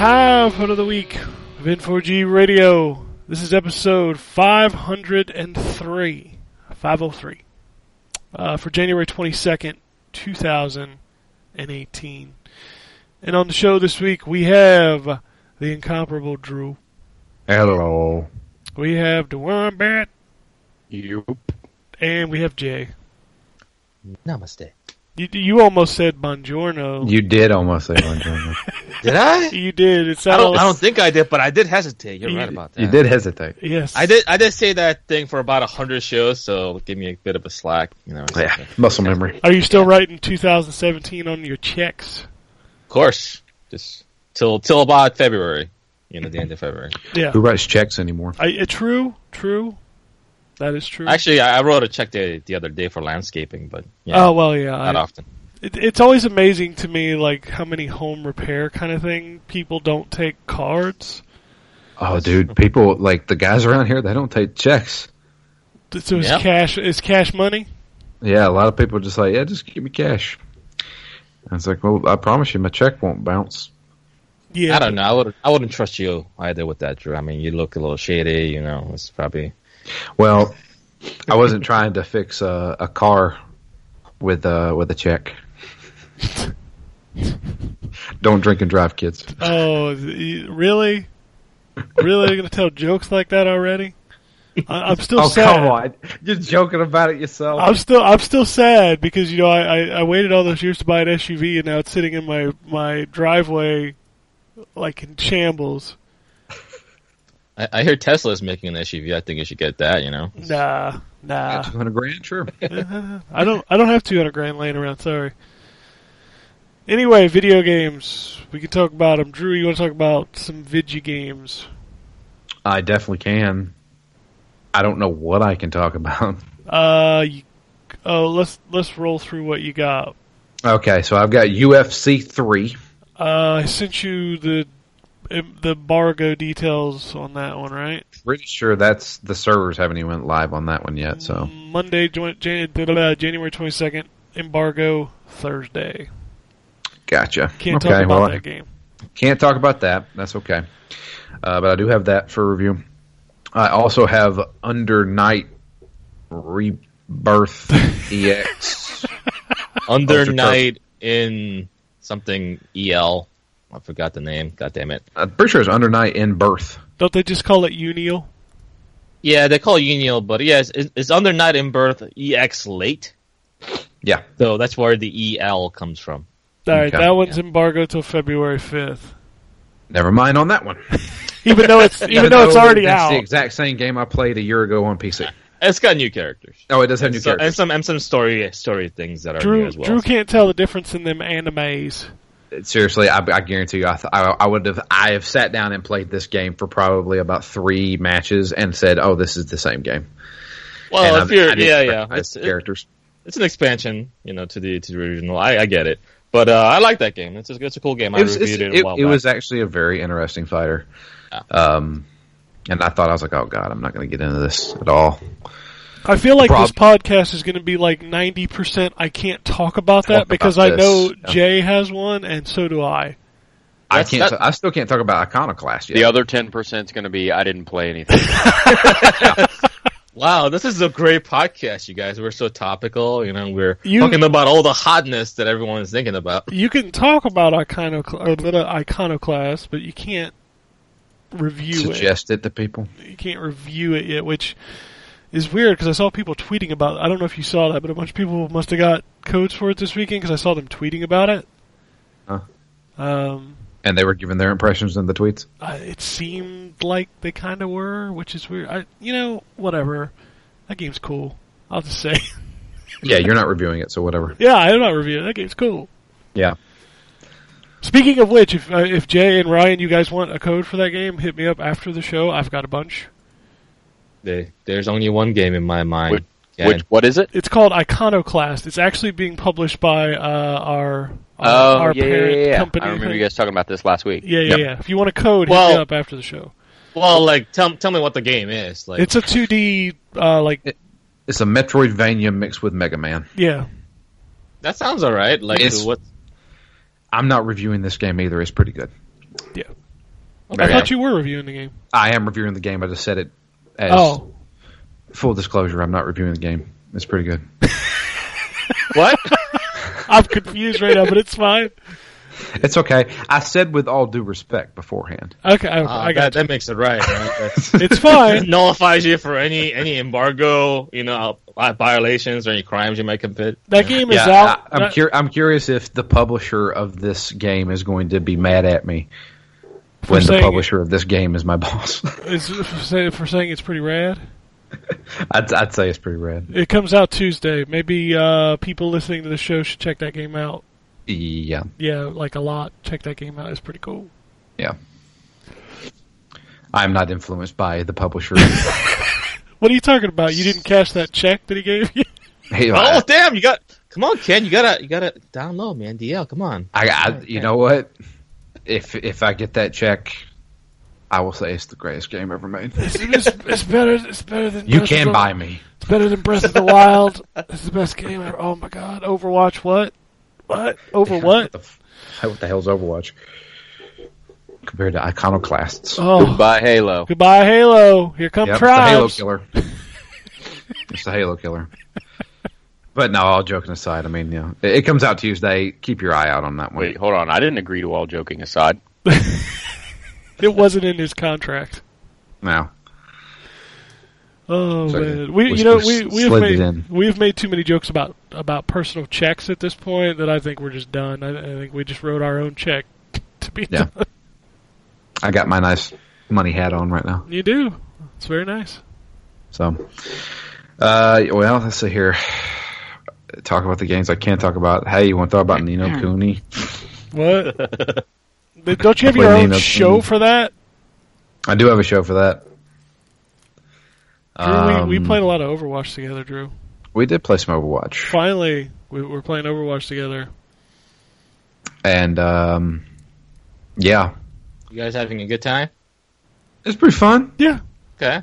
right, it's time for another week of N4G Radio. This is episode 503, 503, uh, for January 22nd, 2018. And on the show this week, we have the incomparable Drew. Hello. We have Dewan Bat, You. and we have Jay. Namaste. You, you almost said Buongiorno. You did almost say one. Did I? You did. It I don't. I don't think I did, but I did hesitate. You're You- right about that. you did hesitate. Yes. I did. I did say that thing for about a hundred shows, so give me a bit of a slack. You know. Yeah, muscle memory. Are you still writing 2017 on your checks? Of course. Just till till about February. You know, the end of February. Yeah. Who writes checks anymore? I, uh, true, true. That is true. Actually, I, I wrote a check the the other day for landscaping, but yeah, oh well, yeah. not I, often. it, it's always amazing to me, like how many home repair kind of thing people don't take cards. Oh, dude, people like the guys around here. They don't take checks. So it's Yep. cash It's cash money? Yeah, a lot of people just like, yeah, just give me cash. And it's like, well, I promise you, my check won't bounce. Yeah. I don't know. I would I wouldn't trust you either with that, Drew. I mean, you look a little shady. You know, it's probably Well, I wasn't trying to fix a, a car with uh with a check. don't drink and drive, kids. Oh, really? Really? They're gonna tell jokes like that already? I, I'm still Oh, sad. come on, you're joking about it yourself. I'm still I'm still sad because you know I, I, I waited all those years to buy an SUV and now it's sitting in my my driveway like in shambles. I, I hear Tesla's making an SUV. I think you should get that. You know. Nah, nah. Two hundred grand, sure. I don't I don't have 200 grand laying around. Sorry. Anyway, video games. We can talk about them. Drew, you want to talk about some video games? I definitely can. I don't know what I can talk about. Uh, you, oh, let's let's roll through what you got. Okay, so I've got UFC three. Uh, I sent you the the embargo details on that one, right? Pretty sure that's the servers haven't even went live on that one yet. So Monday, Jan- Jan- da- da- da, January 22nd. Embargo Thursday. gotcha. Can't okay, talk about well, that game. can't talk about that. That's okay. Uh, but I do have that for review. I also have Under Night Rebirth EX. Under Night in something EL. I forgot the name. God damn it. I'm pretty sure it's Under Night in Birth. Don't they just call it UNIEL? Yeah, they call it UNIEL, but yeah, it's, it's Under Night in Birth EX late. Yeah. So that's where the EL comes from. All right, Okay. that one's embargo till February 5th. Never mind on that one. Even though it's even though it's already that's out. the exact same game I played a year ago on PC. It's got new characters. Oh, it does have And, new so- and characters. some and some story story things that are new as well. Drew can't tell the difference in them animes. Seriously, I, I guarantee you, I, th- I, I would have. I have sat down and played this game for probably about three matches and said, "Oh, this is the same game." well, And if you're yeah yeah, it's the it- characters. it's an expansion, you know, to the to the original. I, I get it, but uh, I like that game. It's a, it's a cool game. I it was, reviewed it's- it a it, while it back. was actually a very interesting fighter. Yeah. Um, and I thought I was like, "Oh God, I'm not going to get into this at all." I feel like Prob- this podcast is going to be like 90% I can't talk about that Talk because about I know yeah. Jay has one and so do I. I can't. that- I still can't talk about Iconoclast yet. The other ten percent is going to be I didn't play anything. Wow, this is a great podcast, you guys. We're so topical, you know. We're You- talking about all the hotness that everyone is thinking about. You can talk about iconocl- or iconoclast, but you can't review it. suggest it to people. You can't review it yet, which is weird because I saw people tweeting about. I don't know if you saw that, but a bunch of people must have got codes for it this weekend because I saw them tweeting about it. Huh. Um, And they were giving their impressions in the tweets. I, it seemed like they kind of were, which is weird. I, you know, whatever. That game's cool. I'll just say, Yeah, you're not reviewing it, so whatever. yeah, I'm not reviewing. it. That game's cool. Yeah. Speaking of which, if uh, if Jay and Ryan, you guys want a code for that game, hit me up after the show. I've got a bunch. There- There's only one game in my mind. Which- Ken. Which what is it? It's called Iconoclast. It's actually being published by uh, our our, Oh our yeah, yeah, parent yeah, yeah. company. I remember you guys talking about this last week. Yeah, yeah, Yep. yeah. If you want to code, hit me up after the show. Well, like tell tell me what the game is. Like It's a 2D, uh, like It's a Metroidvania mixed with Mega Man. yeah. that sounds alright. Like It's- what? I'm not reviewing this game either. It's pretty good. Yeah. I thought you were reviewing the game. I am reviewing the game. I just said it as Oh, full disclosure. I'm not reviewing the game. It's pretty good. What? I'm confused right now, but it's fine. It's okay. I said with all due respect beforehand. Okay, I, Ah, I got that, that makes it right. right? It's fine. it nullifies you for any any embargo, you know, uh, violations or any crimes you might commit. That game is Yeah, out. I, am cur- I'm curious if the publisher of this game is going to be mad at me For when the saying- publisher of this game is my boss. is for, say, for saying it's pretty rad. I'd, I'd say it's pretty rad. It comes out Tuesday. Maybe uh, people listening to the show should check that game out. Yeah, Yeah, like a lot. Check that game out. It's pretty cool. yeah. I'm not influenced by the publisher. What are you talking about? You didn't cash that check that he gave you? Hey, Oh I, damn! You got come on, Ken. You gotta you gotta download, man. DL, come on. I, I- you know what? If if I get that check, I will say it's the greatest game ever made. It's, it's, it's better. It's better than You Breath of can the- buy me. It's better than Breath of the Wild. It's the best game ever. Oh my god! Overwatch. What? What? Over what? the, what the hell's Overwatch compared to Iconoclasts? Oh, Goodbye, Halo. goodbye Halo. Here comes Yep, it's the Halo killer. it's the Halo killer. But no, all joking aside, I mean, you know, it, it comes out Tuesday. Keep your eye out on that one. Wait, hold on. I didn't agree to all joking aside. It wasn't in his contract. No. Oh Sorry, man, we, we you know we we've made we have made too many jokes about about personal checks at this point that I think we're just done. I, I think we just wrote our own check to be Yeah. done. I got my nice money hat on right now. You do. It's very nice. So, uh, well, let's see here. Talk about the games I can't talk about. Hey, you want to talk about Ni no Kuni? What? Don't you have your own Nino show Kuni. for that? I do have a show for that. Drew, we, we Um, played a lot of Overwatch together, Drew. We did play some Overwatch, Finally, we, we're playing Overwatch together. and um, yeah, You guys having a good time? it's pretty fun. Yeah. Okay.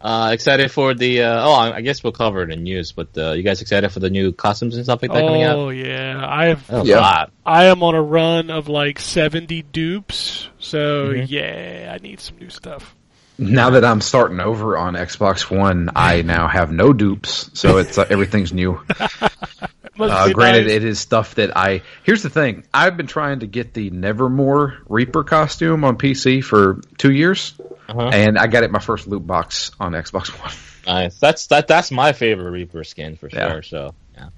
Uh, excited for the. Uh, oh, I I guess we'll cover it in news. But uh, you guys excited for the new costumes and stuff like that coming out? Oh yeah, I have. That Yeah. a. I am on a run of like seventy dupes, so Mhm. yeah, I need some new stuff. Now that I'm starting over on Xbox One, I now have no dupes, so it's uh, everything's new. Must Uh, granted, nice. it is stuff that I. Here's the thing: I've been trying to get the Nevermore Reaper costume on PC for two years, Uh-huh. and I got it my first loot box on Xbox One. Nice. That's that. That's my favorite Reaper skin for Yeah. sure. So yeah.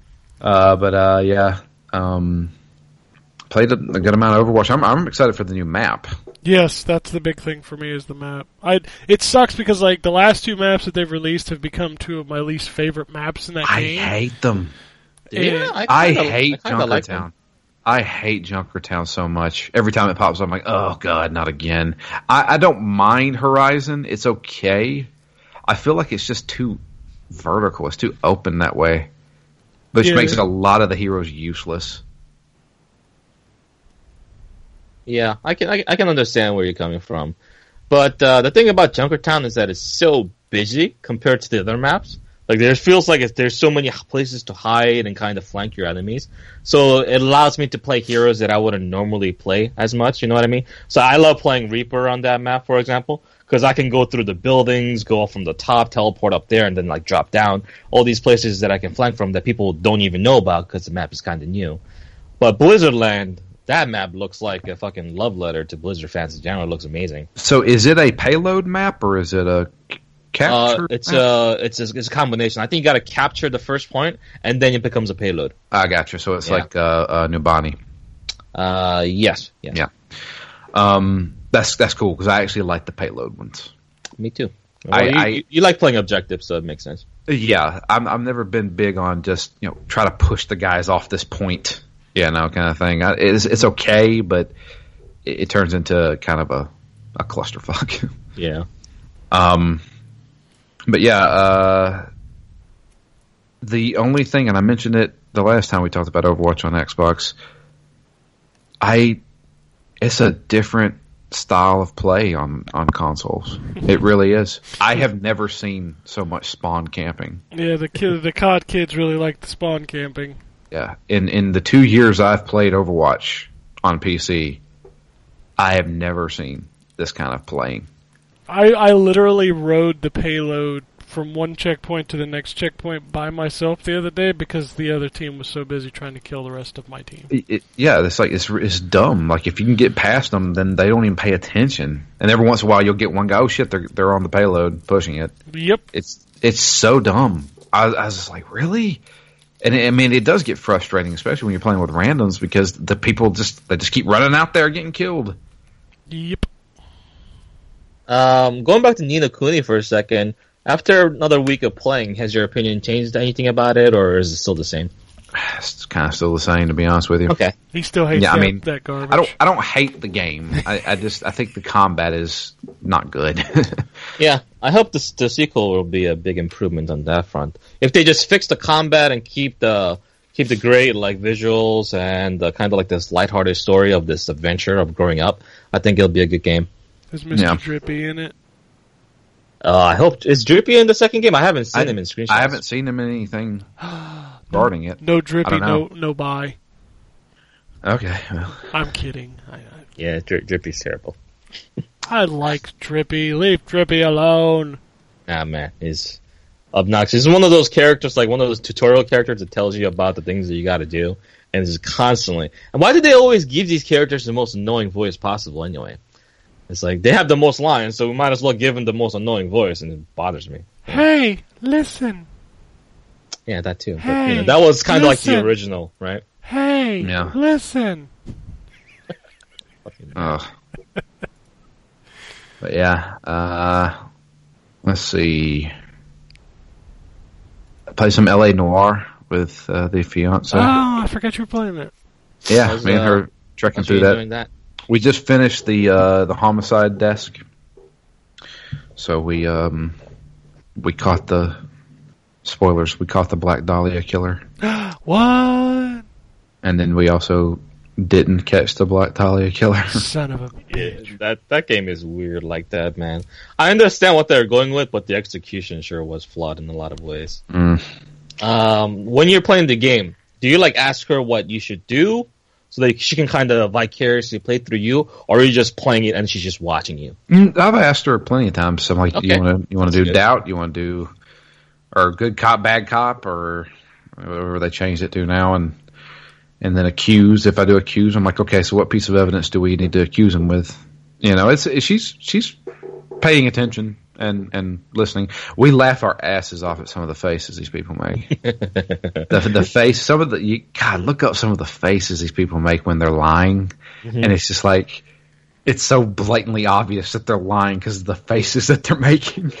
Uh, but uh, yeah, um, played a, a good amount of Overwatch. I'm, I'm excited for the new map. Yes, that's the big thing for me is the map. I it sucks because like the last two maps that they've released have become two of my least favorite maps in that I game. hate them. Yeah, I kinda- hate kinda like them. Junkertown. I hate Junkertown so much. Every time it pops up, I'm like, oh god, not again. I, I don't mind Horizon. It's okay. I feel like it's just too vertical. It's too open that way, which Yeah. makes a lot of the heroes useless. Yeah, I can I, I can understand where you're coming from, but uh, the thing about Junkertown is that it's so busy compared to the other maps. Like there feels like there's so many places to hide and kind of flank your enemies. So it allows me to play heroes that I wouldn't normally play as much. You know what I mean? So I love playing Reaper on that map, for example, because I can go through the buildings, go from the top, teleport up there, and then like drop down. All these places that I can flank from that people don't even know about because the map is kind of new. But Blizzardland, that map looks like a fucking love letter to Blizzard fans in general. It looks amazing. So, is it a payload map or is it a Capture. Uh, it's a it's a, it's a combination. I think you got to capture the first point, and then it becomes a payload. I got you. So it's Yeah. like uh, uh, Numbani. Uh, yes, yes, Yeah. Um, that's that's cool because I actually like the payload ones. me too. I- you, I- you, you like playing objectives, so it makes sense. Yeah, I'm, I've never been big on just you know try to push the guys off this point, you know, kind of thing. I, it's it's okay, but it, it turns into kind of a a clusterfuck. Yeah. um, but yeah, uh, the only thing, and I mentioned it the last time we talked about Overwatch on Xbox. I, it's a different style of play on on consoles. It really is. I have never seen so much spawn camping. Yeah, the kid, the COD kids really like the spawn camping. Yeah, in in the two years I've played Overwatch on PC, I have never seen this kind of playing. I, I literally rode the payload from one checkpoint to the next checkpoint by myself the other day because the other team was so busy trying to kill the rest of my team. It, it- yeah, it's like it's it's dumb. Like if you can get past them, then they don't even pay attention. And every once in a while, you'll get one guy. Oh shit, they're they're on the payload pushing it. Yep. It's it's so dumb. I, I was just like, really? And I mean, it does get frustrating, especially when you're playing with randoms because the people just they just keep running out there getting killed. Yep. Um, going back to Ni no Kuni for a second. After another week of playing, has your opinion changed anything about it, or is it still the same? It's kind of still the same, to be honest with you. Okay. He still hates Yeah, I that, mean, that garbage. I don't I don't hate the game. I, I just I think the combat is not good. Yeah, I hope this, the sequel will be a big improvement on that front. If they just fix the combat and keep the keep the great like visuals and the kind of like this lighthearted story of this adventure of growing up, I think it'll be a good game. Is Mr. Yeah. Drippy in it? Uh, I hope is Drippy in the second game. I haven't seen I- him in screenshots. I haven't seen him in anything regarding it. No Drippy, no no buy. Okay, well, I'm kidding. I, I, Yeah, Dri- Drippy's terrible. I like Drippy. Leave Drippy alone. Ah man, he's obnoxious. He's one of those characters, like one of those tutorial characters that tells you about the things that you got to do, and is constantly. And why do they always give these characters the most annoying voice possible? Anyway, it's like they have the most lines, so we might as well give them the most annoying voice, and it bothers me. Hey, listen. Yeah, that too. But, Hey, you know, that was kind of like the original, right? Hey, Yeah. listen. ugh. but yeah, uh, let's see. Play some L.A. Noire with uh, the fiance. Oh, I forgot you were playing that. yeah, How's, me and uh, her trekking through that. doing that? We just finished the uh, the homicide desk, so we um we caught the spoilers. We caught the Black Dahlia killer, What? and then we also didn't catch the Black Dahlia killer. Son of a Yeah, bitch. that that game is weird like that, man. I understand what they're going with, but the execution sure was flawed in a lot of ways. Mm. Um, when you're playing the game, do you like ask her what you should do so that she can kind of vicariously play through you, or are you just playing it and she's just watching you? Mm, I've asked her plenty of times. So I'm like, Okay. you want to you want to do good. doubt? You want to do or good cop, bad cop, or whatever they changed it to now, and and then accuse. If I do accuse, I'm like, okay, so what piece of evidence do we need to accuse him with? You know, it's she's she's paying attention and and listening. We laugh our asses off at some of the faces these people make. the the face, some of the you, God, look up some of the faces these people make when they're lying, and it's just like it's so blatantly obvious that they're lying because of the faces that they're making.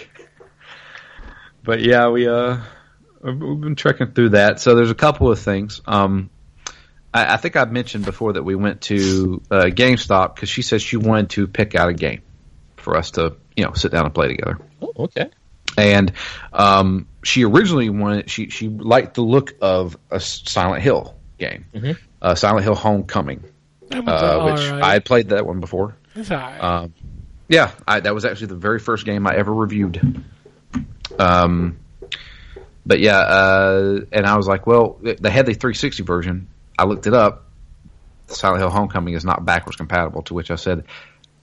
but yeah, we uh we've we've been trekking through that. So there's a couple of things. Um, I, I think I mentioned before that we went to uh, GameStop because she said she wanted to pick out a game for us to you know sit down and play together. Oh, okay. And um, she originally wanted she she liked the look of a Silent Hill game, Mhm. uh, Silent Hill Homecoming, That was uh, which alright. I had played that one before. It's alright. Um, yeah, I, that was actually the very first game I ever reviewed. Um, but yeah, uh, and I was like, well, they had the 360 version. I looked it up. Silent Hill Homecoming is not backwards compatible. To which I said,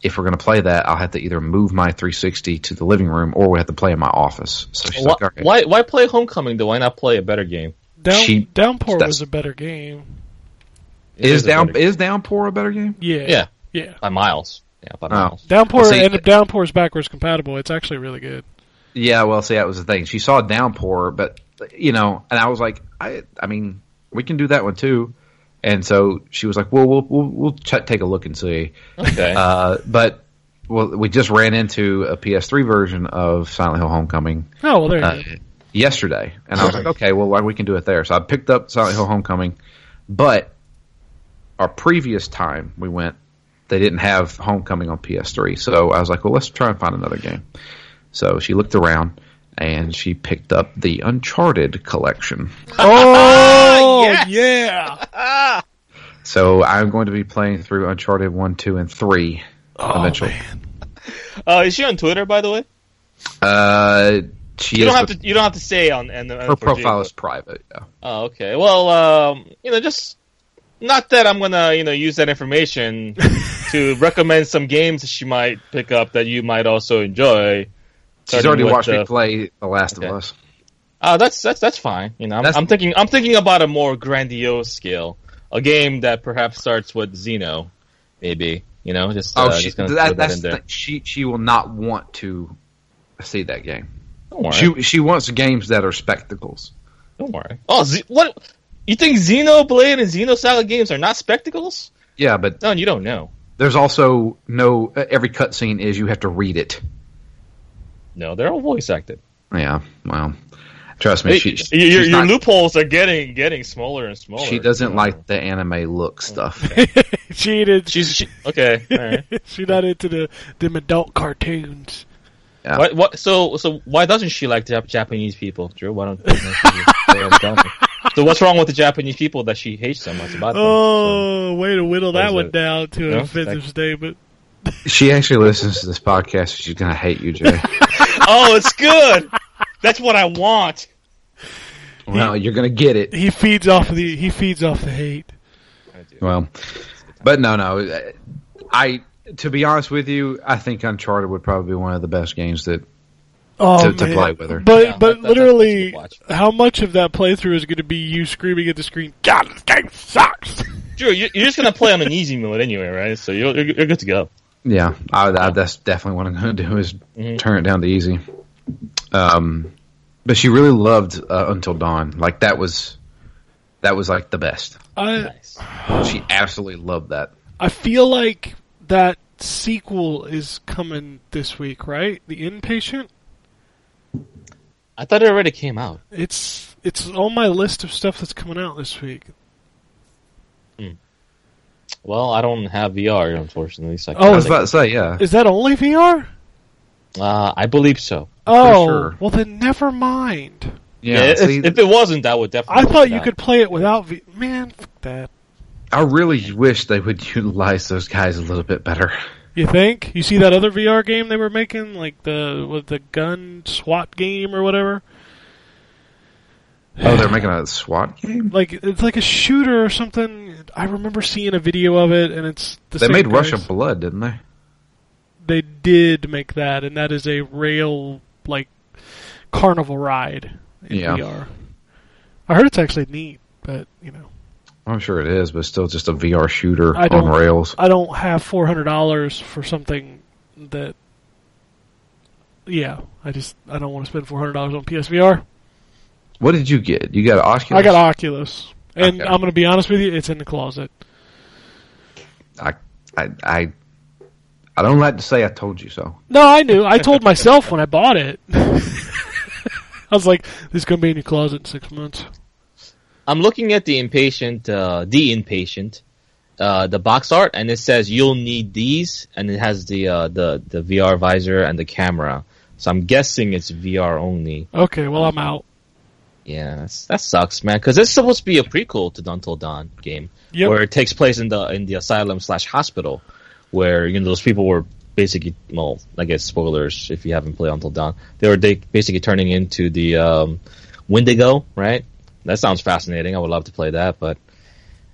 if we're going to play that, I'll have to either move my 360 to the living room or we have to play in my office. So she's Why, like, okay. why why play Homecoming though? Why not play a better game? Down, she- Downpour was a better game. It is a down better- is Downpour a better game? Yeah. Yeah. Yeah. by miles? Yeah, by Oh. miles. Downpour Well, see- and Downpour is backwards compatible. It's actually really good. Yeah, well, see, that was the thing. She saw Downpour, but you know, and I was like, I, I mean, we can do that one too. And so she was like, well, we'll we'll, we'll ch- take a look and see. Okay. Uh, but well, we just ran into a PS3 version of Silent Hill Homecoming Oh well, there you uh, go. yesterday, and I was like, okay, well, why we can do it there. So I picked up Silent Hill Homecoming, but our previous time we went, they didn't have Homecoming on PS3, so I was like, well, let's try and find another game. So she looked around and she picked up the Uncharted collection. Oh Yes! yeah. So I'm going to be playing through Uncharted one, two, and three Oh, eventually. man. Uh, is she on Twitter, by the way? Uh, she You is don't have the- to. You don't have to say on. And her profile is private. Yeah. Oh, okay. Well, um, you know, just not that I'm gonna, you know, use that information to recommend some games that she might pick up that you might also enjoy. She's already with watched me play The Last Okay. of Us. Uh, that's that's that's fine. You know, I'm, I'm thinking I'm thinking about a more grandiose scale, a game that perhaps starts with Xeno, maybe. You know, just uh, Oh, she, just gonna that, that that's in there. thing. she she will not want to see that game. Don't worry. She she wants games that are spectacles. Don't worry. Oh, Z- what? You think Xenoblade and Xenosaga games are not spectacles? Yeah, but No, you don't know. there's also no every cutscene is you have to read it. No, they're all voice acted. Yeah, well, trust me, Hey, she your your, your not- loopholes are getting getting smaller and smaller. she doesn't like the anime look stuff. Cheated. She's she, okay. All right. She's not into the them adult cartoons. Yeah. What, what? So so why doesn't she like Jap- Japanese people, Drew? Why don't? you just say what I'm telling you? so what's wrong with the Japanese people that she hates so much about them? Oh, way to whittle that one it? down to an No? offensive statement. She actually listens to this podcast. She's gonna hate you, Jay. oh, it's good. That's what I want. well, you're gonna get it. He feeds off the he feeds off the hate. Well, but no, no. I to be honest with you, I think Uncharted would probably be one of the best games that Oh, to, to play with her. But Yeah, but that- that- literally, how much of that playthrough is going to be you screaming at the screen? God, this game sucks. Drew, you- you're just gonna play on an easy mode anyway, right? So you're you're, you're good to go. Yeah, I, I, that's definitely what I'm going to do is Mhm. turn it down to easy. Um, but she really loved uh, Until Dawn. Like that was that was like the best. I Nice. She absolutely loved that. I feel like that sequel is coming this week, right? The Inpatient. I thought it already came out. It's it's on my list of stuff that's coming out this week. Well, I don't have VR, unfortunately. So I Oh, I was about to say, yeah. Is that only VR? uh, I believe so. Oh, sure. well then never mind. Yeah, if, see, if it wasn't, that would definitely. I thought you could play it without V. Man, fuck that. I really wish they would utilize those guys a little bit better. You think? You see that other VR game they were making, like the with the gun SWAT game or whatever? Oh, they're making a SWAT game. Like it's like a shooter or something. I remember seeing a video of it, and it's the They same made guys. Rush of Blood, didn't they? They did make that, and that is a rail like carnival ride in Yeah. VR. I heard it's actually neat, but you know, I'm sure it is, but still just a VR shooter I on rails. I don't have four hundred dollars for something that. Yeah, I just I don't want to spend four hundred dollars on PSVR. What did you get? You got an Oculus? I got Oculus, and Okay. I'm going to be honest with you, it's in the closet. I, I, I, I don't like to say I told you so. No, I knew. I told myself when I bought it. I was like, "This is going to be in your closet in six months." I'm looking at the Inpatient, uh, the Inpatient, uh, the box art, and it says you'll need these, and it has the uh, the the VR visor and the camera. So I'm guessing it's VR only. Okay, well I'm out. Yeah, that's, that sucks, man. Because it's supposed to be a prequel to Until Dawn game, Yep. where it takes place in the in the asylum slash hospital, where you know those people were basically, well, I guess spoilers if you haven't played Until Dawn, they were they basically turning into the um, Wendigo, right? That sounds fascinating. I would love to play that, but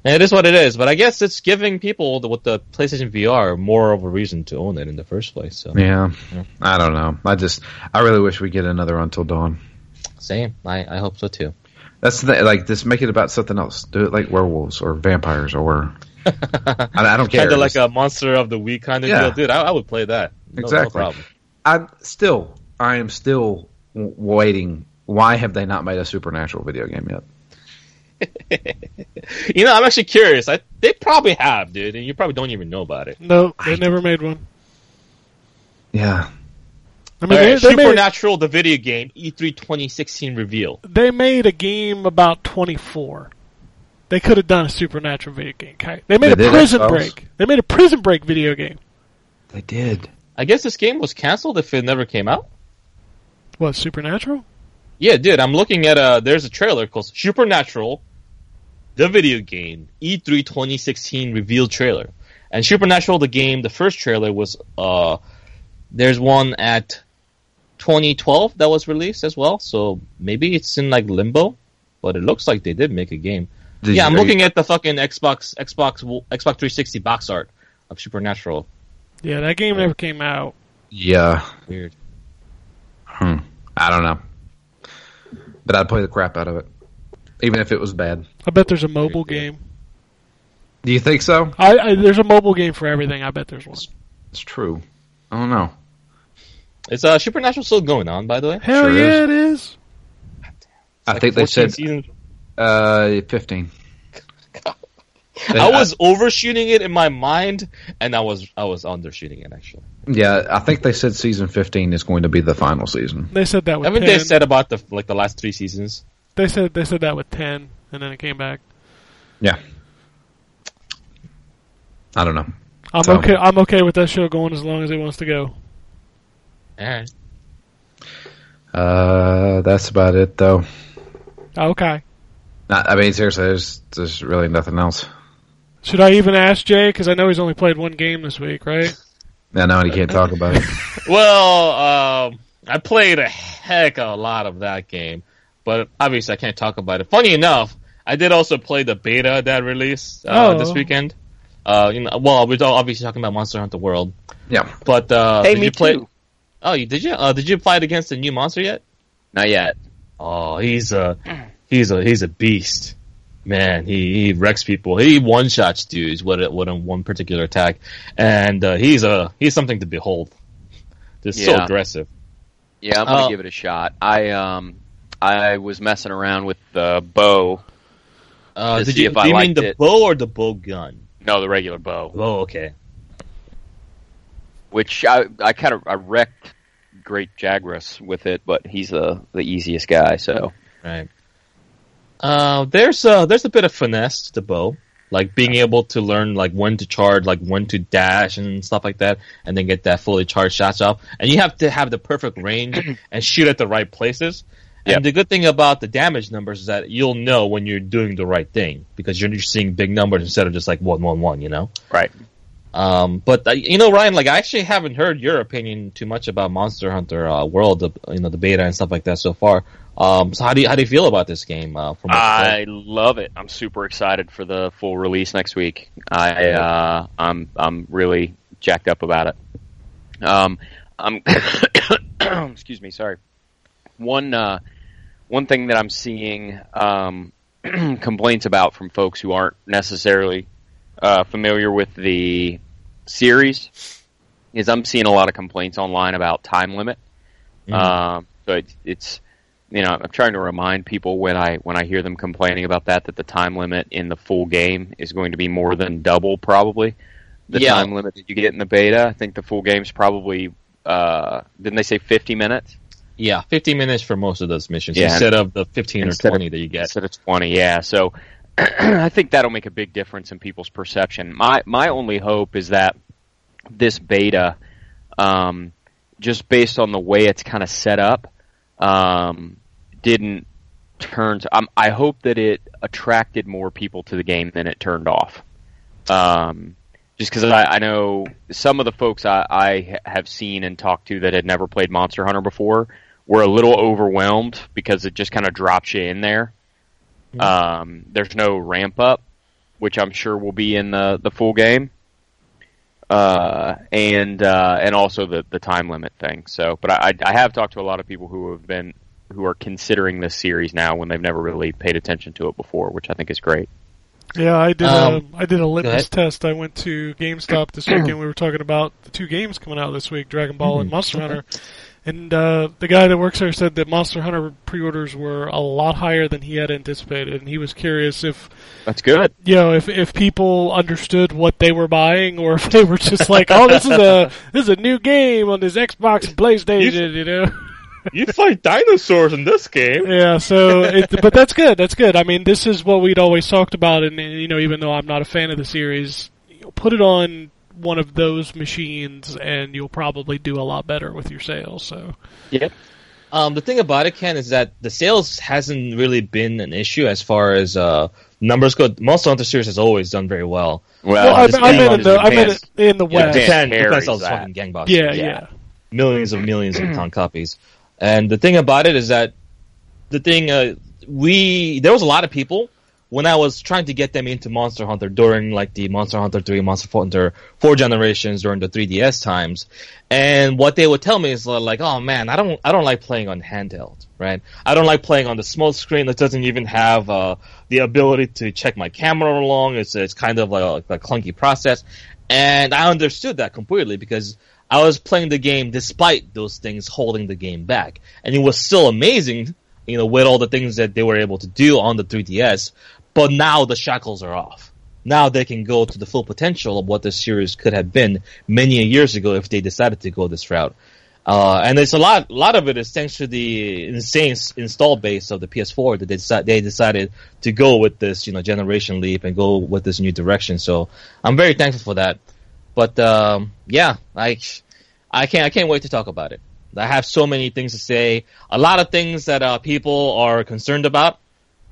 it is what it is. But I guess it's giving people the, with the PlayStation VR more of a reason to own it in the first place. So Yeah. Yeah. I don't know. I just, I really wish we get another Until Dawn. Same. I, I hope so too. That's the, like, just make it about something else. Do it like werewolves or vampires or, I, I don't care. Kind of like a monster of the week kind of Yeah. deal, dude. I, I would play that. No, Exactly. No problem. I'm still, I am still w- waiting. Why have they not made a supernatural video game yet? You know, I'm actually curious. I they probably have, dude, and you probably don't even know about it. No, they never made one. Yeah, I mean, All they, right, they made Supernatural, the video game, E E3 2016 reveal. they made a game about 24. They could have done a supernatural video game. Okay? They made They a prison I suppose. break. They made a prison break video game. they did. I guess this game was canceled if it never came out. What supernatural? Yeah, dude, I'm looking at a. there's a trailer called Supernatural, the video game, E E3 2016 reveal trailer. And Supernatural the game, the first trailer was uh there's one at 2012 that was released as well, so maybe it's in like limbo, but it looks like they did make a game. Did yeah, you- I'm are looking at the fucking Xbox Xbox Xbox 360 box art of Supernatural. Yeah, that game never came out. Yeah. Weird. Hmm. I don't know. But I'd play the crap out of it, even if it was bad. I bet there's a mobile game. Do you think so? I, I there's a mobile game for everything. I bet there's one. It's true. I don't know. Is uh Supernatural still going on by the way? Hell Sure yeah, is. it is. I Like think they said seasons. uh, 15. I was overshooting it in my mind, and I was I was undershooting it actually. Yeah, I think they said season 15 is going to be the final season. They said that with Haven't 10. they said about the like the last three seasons? they said they said that with ten, and then it came back. Yeah. I don't know. I'm So- okay. I'm okay with that show going as long as it wants to go. All right. Uh, that's about it, though. Okay. Not, I mean, seriously, there's there's really nothing else. Should I even ask Jay? Because I know he's only played one game this week, right? I know, and you can't talk about it. Well, um, I played a heck of a lot of that game, but obviously I can't talk about it. Funny enough, I did also play the beta that released uh, Oh. this weekend. Uh, you know, well, we're obviously talking about Monster Hunter World, Yeah. but uh, Hey, did me you play? too. Oh, you did you? Uh, did you play it against a new monster yet? Not yet. Oh, he's a he's a he's a beast. Man, he, he wrecks people. He one shots dudes with a, with one particular attack, and uh, he's a he's something to behold. Just so aggressive. Yeah, I'm gonna Uh, give it a shot. I um I was messing around with the bow. Uh, To did see you, if I do you mean the it. bow or the bow gun? No, the regular bow, Oh, okay. Which I I kind of I wrecked Great Jagras with it, but he's the the easiest guy. So Right. Uh, there's uh, there's a bit of finesse to the bow, like being able to learn like when to charge, like when to dash and stuff like that, and then get that fully charged shots off. And you have to have the perfect range and shoot at the right places. And Yep. the good thing about the damage numbers is that you'll know when you're doing the right thing because you're seeing big numbers instead of just like one one one. You know. right. Um, but uh, you know, Ryan, like I actually haven't heard your opinion too much about Monster Hunter uh, World, the, you know, the beta and stuff like that so far. Um, so how do you how do you feel about this game? Uh, from I love it. I'm super excited for the full release next week. I uh, I'm I'm really jacked up about it. Um, I'm excuse me, sorry. One uh, one thing that I'm seeing um, complaints about from folks who aren't necessarily uh, familiar with the series is I'm seeing a lot of complaints online about time limit. Um, so it's, it's you know I'm trying to remind people when I when I hear them complaining about that that the time limit in the full game is going to be more than double probably the Yeah. time limit that you get in the beta. I think the full game's probably uh, didn't they say 50 minutes Yeah, 50 minutes for most of those missions Yeah. instead of the 15 Instead or of- 20 that you get. instead of 20? Yeah, so I think that'll make a big difference in people's perception. My my only hope is that this beta, um, just based on the way it's kind of set up, um, didn't turn. To, um, I hope that it attracted more people to the game than it turned off. Um, just because I, I know some of the folks I, I have seen and talked to that had never played Monster Hunter before were a little overwhelmed because it just kind of drops you in there. Um, there's no ramp up, which I'm sure will be in the, the full game. Uh, and uh, and also the, the time limit thing. So, but I, I have talked to a lot of people who have been who are considering this series now when they've never really paid attention to it before, which I think is great. Yeah, I did. Um, a, I did a litmus test. I went to GameStop this weekend. We were talking about the two games coming out this week, Dragon Ball and Monster Hunter. And uh, the guy that works there said that Monster Hunter pre-orders were a lot higher than he had anticipated, and he was curious if That's good. you know if if people understood what they were buying, or if they were just like, "Oh, this is a this is a new game on this Xbox and PlayStation," you know. you fight dinosaurs in this game. Yeah, so it, but that's good. That's good. I mean, this is what we'd always talked about, and you know, even though I'm not a fan of the series, you know, put it on one of those machines, and you'll probably do a lot better with your sales. So Yep. Um, the thing about it, Ken, is that the sales hasn't really been an issue as far as uh, numbers go. Monster Hunter series has always done very well. Well, well, I, this I game meant in the I meant it in the West. Japan Japan, Japan sells fucking gangbusters. Yeah, Yeah. yeah. millions of millions of ton copies. And the thing about it is that the thing uh, we there was a lot of people when I was trying to get them into Monster Hunter during like the Monster Hunter 3, Monster Hunter 4 generations during the 3DS times. And what they would tell me is like, "Oh man, I don't I don't like playing on handheld, right? I don't like playing on the small screen that doesn't even have uh, the ability to check my camera along. It's it's kind of like a, a clunky process." And I understood that completely because I was playing the game despite those things holding the game back. And it was still amazing, you know, with all the things that they were able to do on the 3DS. But now the shackles are off. Now they can go to the full potential of what this series could have been many years ago if they decided to go this route. Uh, and it's a lot, a lot of it is thanks to the insane install base of the PS4 that they, they decided to go with this, you know, generation leap and go with this new direction. So I'm very thankful for that. But um, yeah, I I can't I can't wait to talk about it. I have so many things to say. A lot of things that uh, people are concerned about.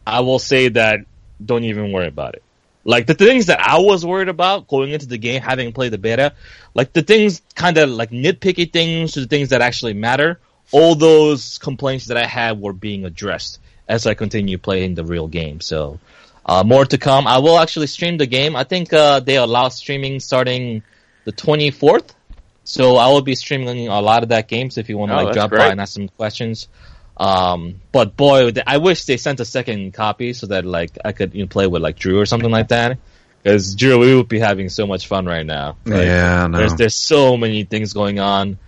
I will say that don't even worry about it. Like the things that I was worried about going into the game, having played the beta, like the things kind of like nitpicky things to the things that actually matter. All those complaints that I had were being addressed as I continue playing the real game. So uh, more to come. I will actually stream the game. I think uh, they allow streaming starting the 24th. So I will be streaming a lot of that game. So if you want to Oh, like drop great. by and ask some questions. Um, but boy, I wish they sent a second copy so that like I could you know, play with like Drew or something like that. Because Drew, we would be having so much fun right now. Like, yeah, no. there's there's so many things going on.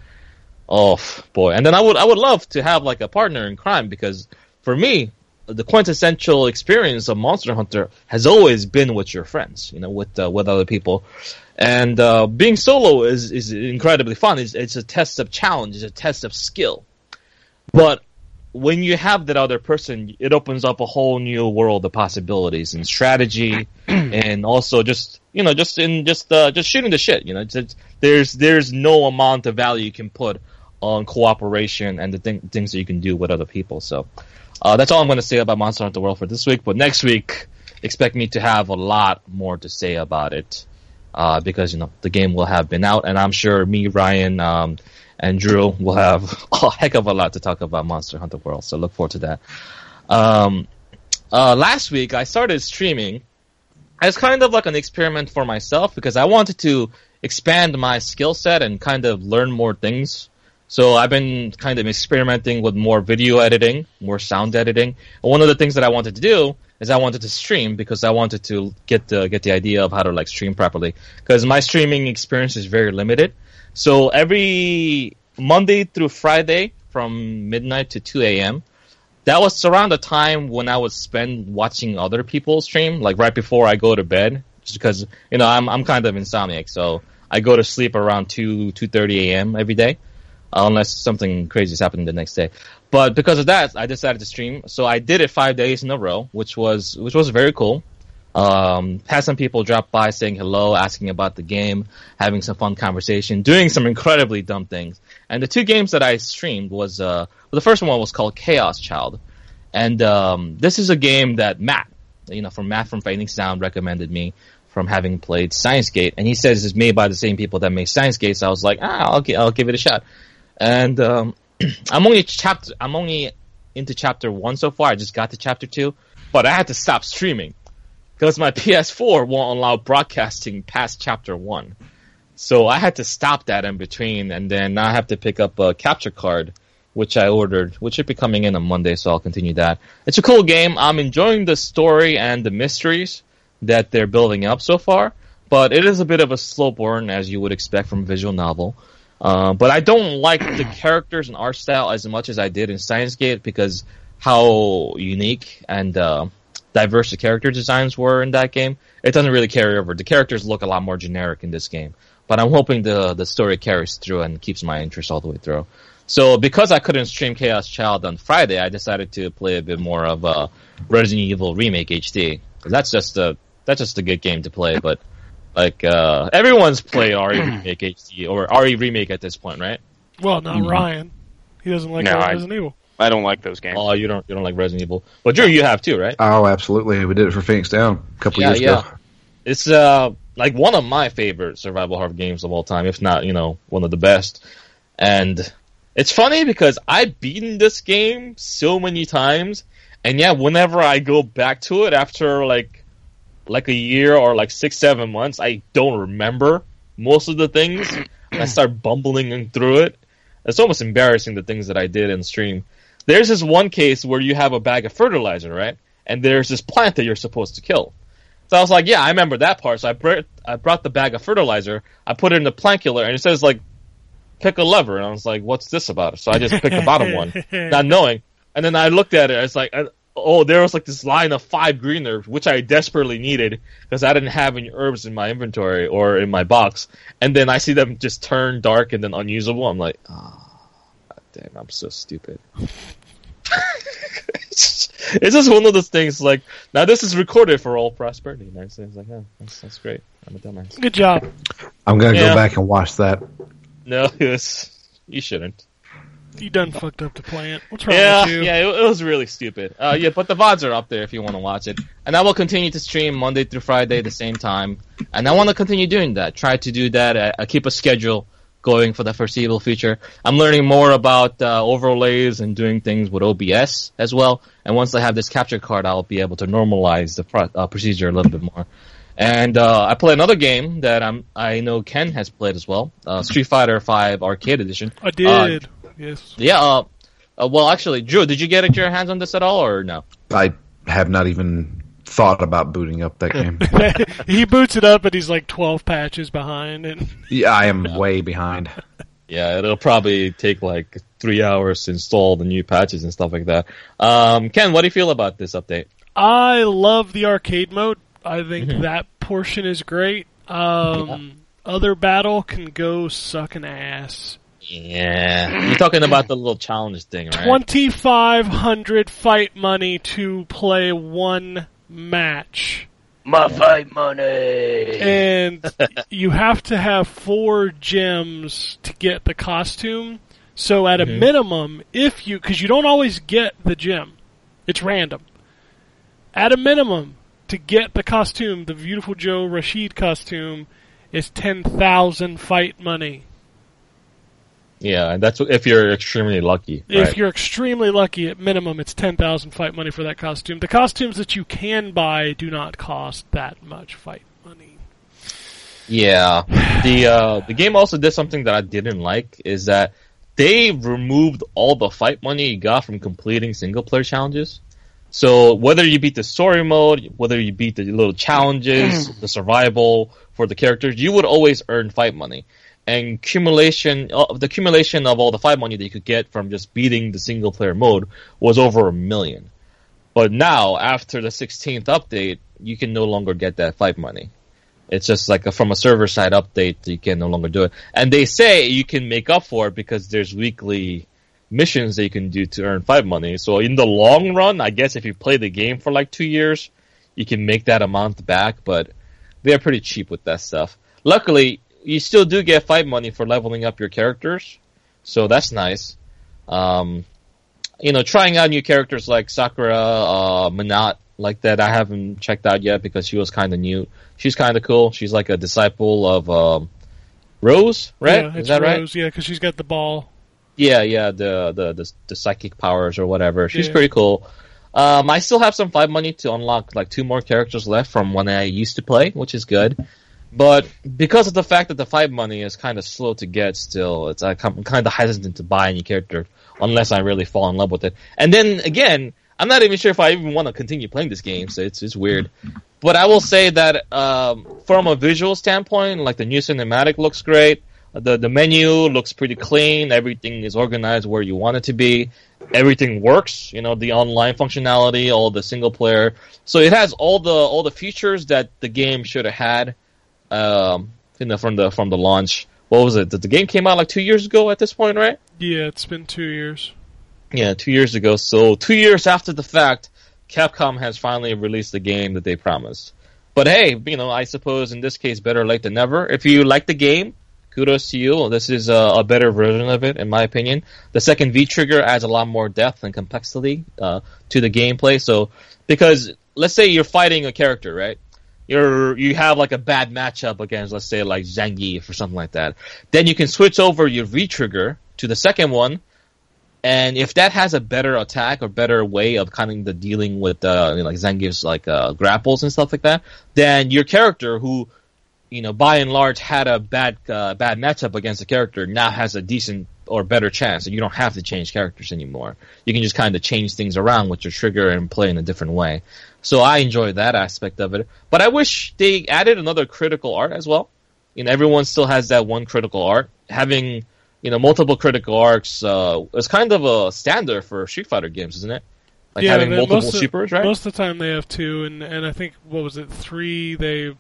Oh boy! And then I would I would love to have like a partner in crime because for me the quintessential experience of Monster Hunter has always been with your friends, you know, with uh, with other people. And uh, being solo is is incredibly fun. It's, it's a test of challenge. It's a test of skill. But when you have that other person, it opens up a whole new world of possibilities and strategy, and also just you know just in just uh, just shooting the shit. You know, it's, it's, there's there's no amount of value you can put on cooperation and the thing, things that you can do with other people. So uh, that's all I'm going to say about Monster Hunter World for this week. But next week, expect me to have a lot more to say about it uh, because you know the game will have been out, and I'm sure me, Ryan, um, and Drew will have a heck of a lot to talk about Monster Hunter World. So look forward to that. Um, uh, last week I started streaming as kind of like an experiment for myself because I wanted to expand my skill set and kind of learn more things. So I've been kind of experimenting with more video editing, more sound editing. And one of the things that I wanted to do is I wanted to stream because I wanted to get the get the idea of how to like stream properly. Because my streaming experience is very limited. So every Monday through Friday from midnight to 2 a.m. That was around the time when I would spend watching other people stream, like right before I go to bed, just because you know I'm I'm kind of insomniac, so I go to sleep around two two thirty a.m. every day, unless something crazy is happening the next day. But because of that, I decided to stream. So I did it five days in a row, which was which was very cool. Um, had some people drop by saying hello, asking about the game, having some fun conversation, doing some incredibly dumb things. And the two games that I streamed was uh, well, the first one was called Chaos Child, and um, this is a game that Matt, you know, from Matt from Fading Sound recommended me from having played Steins;Gate, and he says it's made by the same people that made Steins;Gate. So I was like, ah, I'll, gi- I'll give it a shot. And um, I'm only chapter, I'm only into chapter one so far. I just got to chapter two, but I had to stop streaming because my PS4 won't allow broadcasting past chapter one. So I had to stop that in between, and then now I have to pick up a capture card, which I ordered, which should be coming in on Monday. So I'll continue that. It's a cool game. I'm enjoying the story and the mysteries that they're building up so far, but it is a bit of a slow burn as you would expect from a visual novel. Uh, but I don't like the characters and art style as much as I did in Steins;Gate because how unique and uh, diverse the character designs were in that game. It doesn't really carry over. The characters look a lot more generic in this game, but I'm hoping the the story carries through and keeps my interest all the way through. So because I couldn't stream Chaos Child on Friday, I decided to play a bit more of uh, Resident Evil Remake HD. That's just a that's just a good game to play, but like uh, everyone's played RE Remake HD or RE Remake at this point, right? Well, not Mm-hmm. Ryan. He doesn't like No, I- Resident Evil. I don't like those games. Oh, you don't you don't like Resident Evil, but Drew, you have too, right? Oh, absolutely. We did it for Phoenix Down a couple Yeah, years yeah. ago. It's uh like one of my favorite survival horror games of all time, if not you know one of the best. And it's funny because I've beaten this game so many times, and yeah, whenever I go back to it after like like a year or like six seven months, I don't remember most of the things. I start bumbling through it. It's almost embarrassing the things that I did in stream. There's this one case where you have a bag of fertilizer, right? And there's this plant that you're supposed to kill. So I was like, yeah, I remember that part. So I brought I brought the bag of fertilizer. I put it in the plant killer, and it says like, pick a lever. And I was like, what's this about? So I just picked the bottom one, not knowing. And then I looked at it. It's like, uh, oh, there was like this line of five green herbs, which I desperately needed because I didn't have any herbs in my inventory or in my box. And then I see them just turn dark and then unusable. I'm like, oh, damn, I'm so stupid. it's just one of those things. Like now, this is recorded for all prosperity. And I was like, oh, that's, that's great. I'm a dumbass. Good job. I'm gonna Yeah. go back and watch that. No, it's, you shouldn't. You done fucked up the plant. What's wrong Yeah, with you? yeah, it, it was really stupid. Uh, yeah, but the VODs are up there if you want to watch it. And I will continue to stream Monday through Friday at the same time. And I want to continue doing that. Try to do that. I, I keep a schedule going for the foreseeable future. I'm learning more about uh, overlays and doing things with OBS as well. And once I have this capture card, I'll be able to normalize the pro- uh, procedure a little bit more. And uh, I play another game that I'm I know Ken has played as well, uh, Street Fighter Five Arcade Edition. I did. yes. Yeah. Uh, uh, well, actually, Drew, did you get your hands on this at all, or no? I have not even thought about booting up that game. he boots it up and he's like 12 patches behind. And yeah, I am way behind. Yeah, it'll probably take like three hours to install the new patches and stuff like that. Um, Ken, what do you feel about this update? I love the arcade mode. I think Mm-hmm. that portion is great. Um, Other battle can go suck an ass. Yeah, you're talking about the little challenge thing, right? 2500 fight money to play one match. My fight money. And you have to have four gems to get the costume. So at a Mhm. minimum, if you, cause you don't always get the gem. It's random. At a minimum, to get the costume, the beautiful Joe Rashid costume, is 10,000 fight money. Yeah, and that's if you're extremely lucky. If right? you're extremely lucky, at minimum, it's 10,000 fight money for that costume. The costumes that you can buy do not cost that much fight money. Yeah. The uh, the game also did something that I didn't like is that they removed all the fight money you got from completing single player challenges. So whether you beat the story mode, whether you beat the little challenges, the survival for the characters, you would always earn fight money. And accumulation, uh, the accumulation of all the fight money that you could get from just beating the single player mode was over a million. But now, after the 16th update, you can no longer get that fight money. It's just like a, from a server side update, you can no longer do it. And they say you can make up for it because there's weekly missions that you can do to earn fight money. So in the long run, I guess if you play the game for like two years, you can make that amount back, but they're pretty cheap with that stuff. Luckily, you still do get fight money for leveling up your characters, so that's nice. Um, you know, trying out new characters like Sakura, uh, Menat, like that, I haven't checked out yet because she was kind of new. She's kind of cool. She's like a disciple of um, Rose, right? Yeah, Is that right? Yeah, because she's got the ball. Yeah, yeah, the, the the the psychic powers or whatever. She's Yeah. pretty cool. Um, I still have some fight money to unlock like two more characters left from when I used to play, which is good. But because of the fact that the fight money is kind of slow to get, still, it's I'm kind of hesitant to buy any character unless I really fall in love with it. And then again, I'm not even sure if I even want to continue playing this game, so it's it's weird. But I will say that um, from a visual standpoint, like the new cinematic looks great. The the menu looks pretty clean. Everything is organized where you want it to be. Everything works. You know the online functionality, all the single player. So it has all the all the features that the game should have had. Um, you know from the from the launch. What was it? The, the game came out like two years ago at this point, right? Yeah, it's been two years. Yeah, two years ago. So two years after the fact, Capcom has finally released the game that they promised. But hey, you know, I suppose in this case, better late than never. If you like the game, kudos to you. This is a, a better version of it, in my opinion. The second V trigger adds a lot more depth and complexity uh, to the gameplay. So, because let's say you're fighting a character, right? You're you have like a bad matchup against, let's say, like Zangief or something like that. Then you can switch over your V trigger to the second one, and if that has a better attack or better way of kind of the dealing with uh, like Zangief's like uh, grapples and stuff like that, then your character who you know by and large had a bad uh, bad matchup against the character now has a decent or better chance, and you don't have to change characters anymore. You can just kind of change things around with your trigger and play in a different way. So I enjoy that aspect of it, but I wish they added another critical art as well. You know, everyone still has that one critical art. Having you know multiple critical arts uh, is kind of a standard for Street Fighter games, isn't it? Like having multiple most of, supers, right? Most of the time they have two, and and I think what was it three? They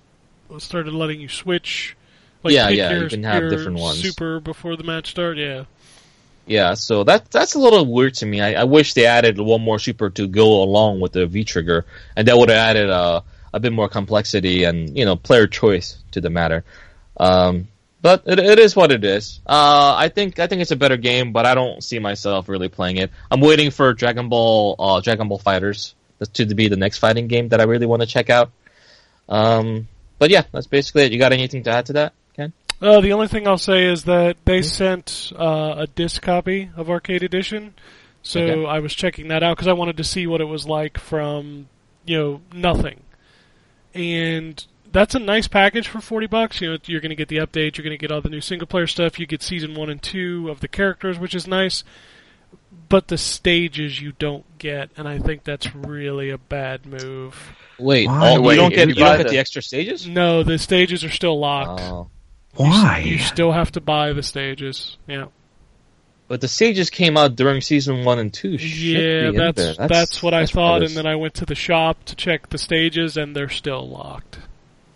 started letting you switch. Yeah, pick yeah, you can have different ones. Super before the match start. Yeah, Yeah, so that that's a little weird to me. I, I wish they added one more super to go along with the V trigger, and that would have added uh, a bit more complexity and you know player choice to the matter. Um, but it, it is what it is. Uh, I think I think it's a better game, but I don't see myself really playing it. I'm waiting for Dragon Ball uh, Dragon Ball Fighters to be the next fighting game that I really want to check out. Um, but yeah, that's basically it. You got anything to add to that? Uh, the only thing I'll say is that they Mm-hmm. sent uh, a disc copy of Arcade Edition, so Okay. I was checking that out because I wanted to see what it was like from you know nothing, and that's a nice package for forty bucks. You know, you're going to get the update, you're going to get all the new single player stuff, you get season one and two of the characters, which is nice. But the stages you don't get, and I think that's really a bad move. Wait, Why? all, Wait, you don't get you you don't get the- the extra stages? No, the stages are still locked. Oh. Why? You still have to buy the stages. Yeah. But the stages came out during season one and two. Should Yeah, be in that's, there. that's what I thought, and then I went to the shop to check the stages, and they're still locked.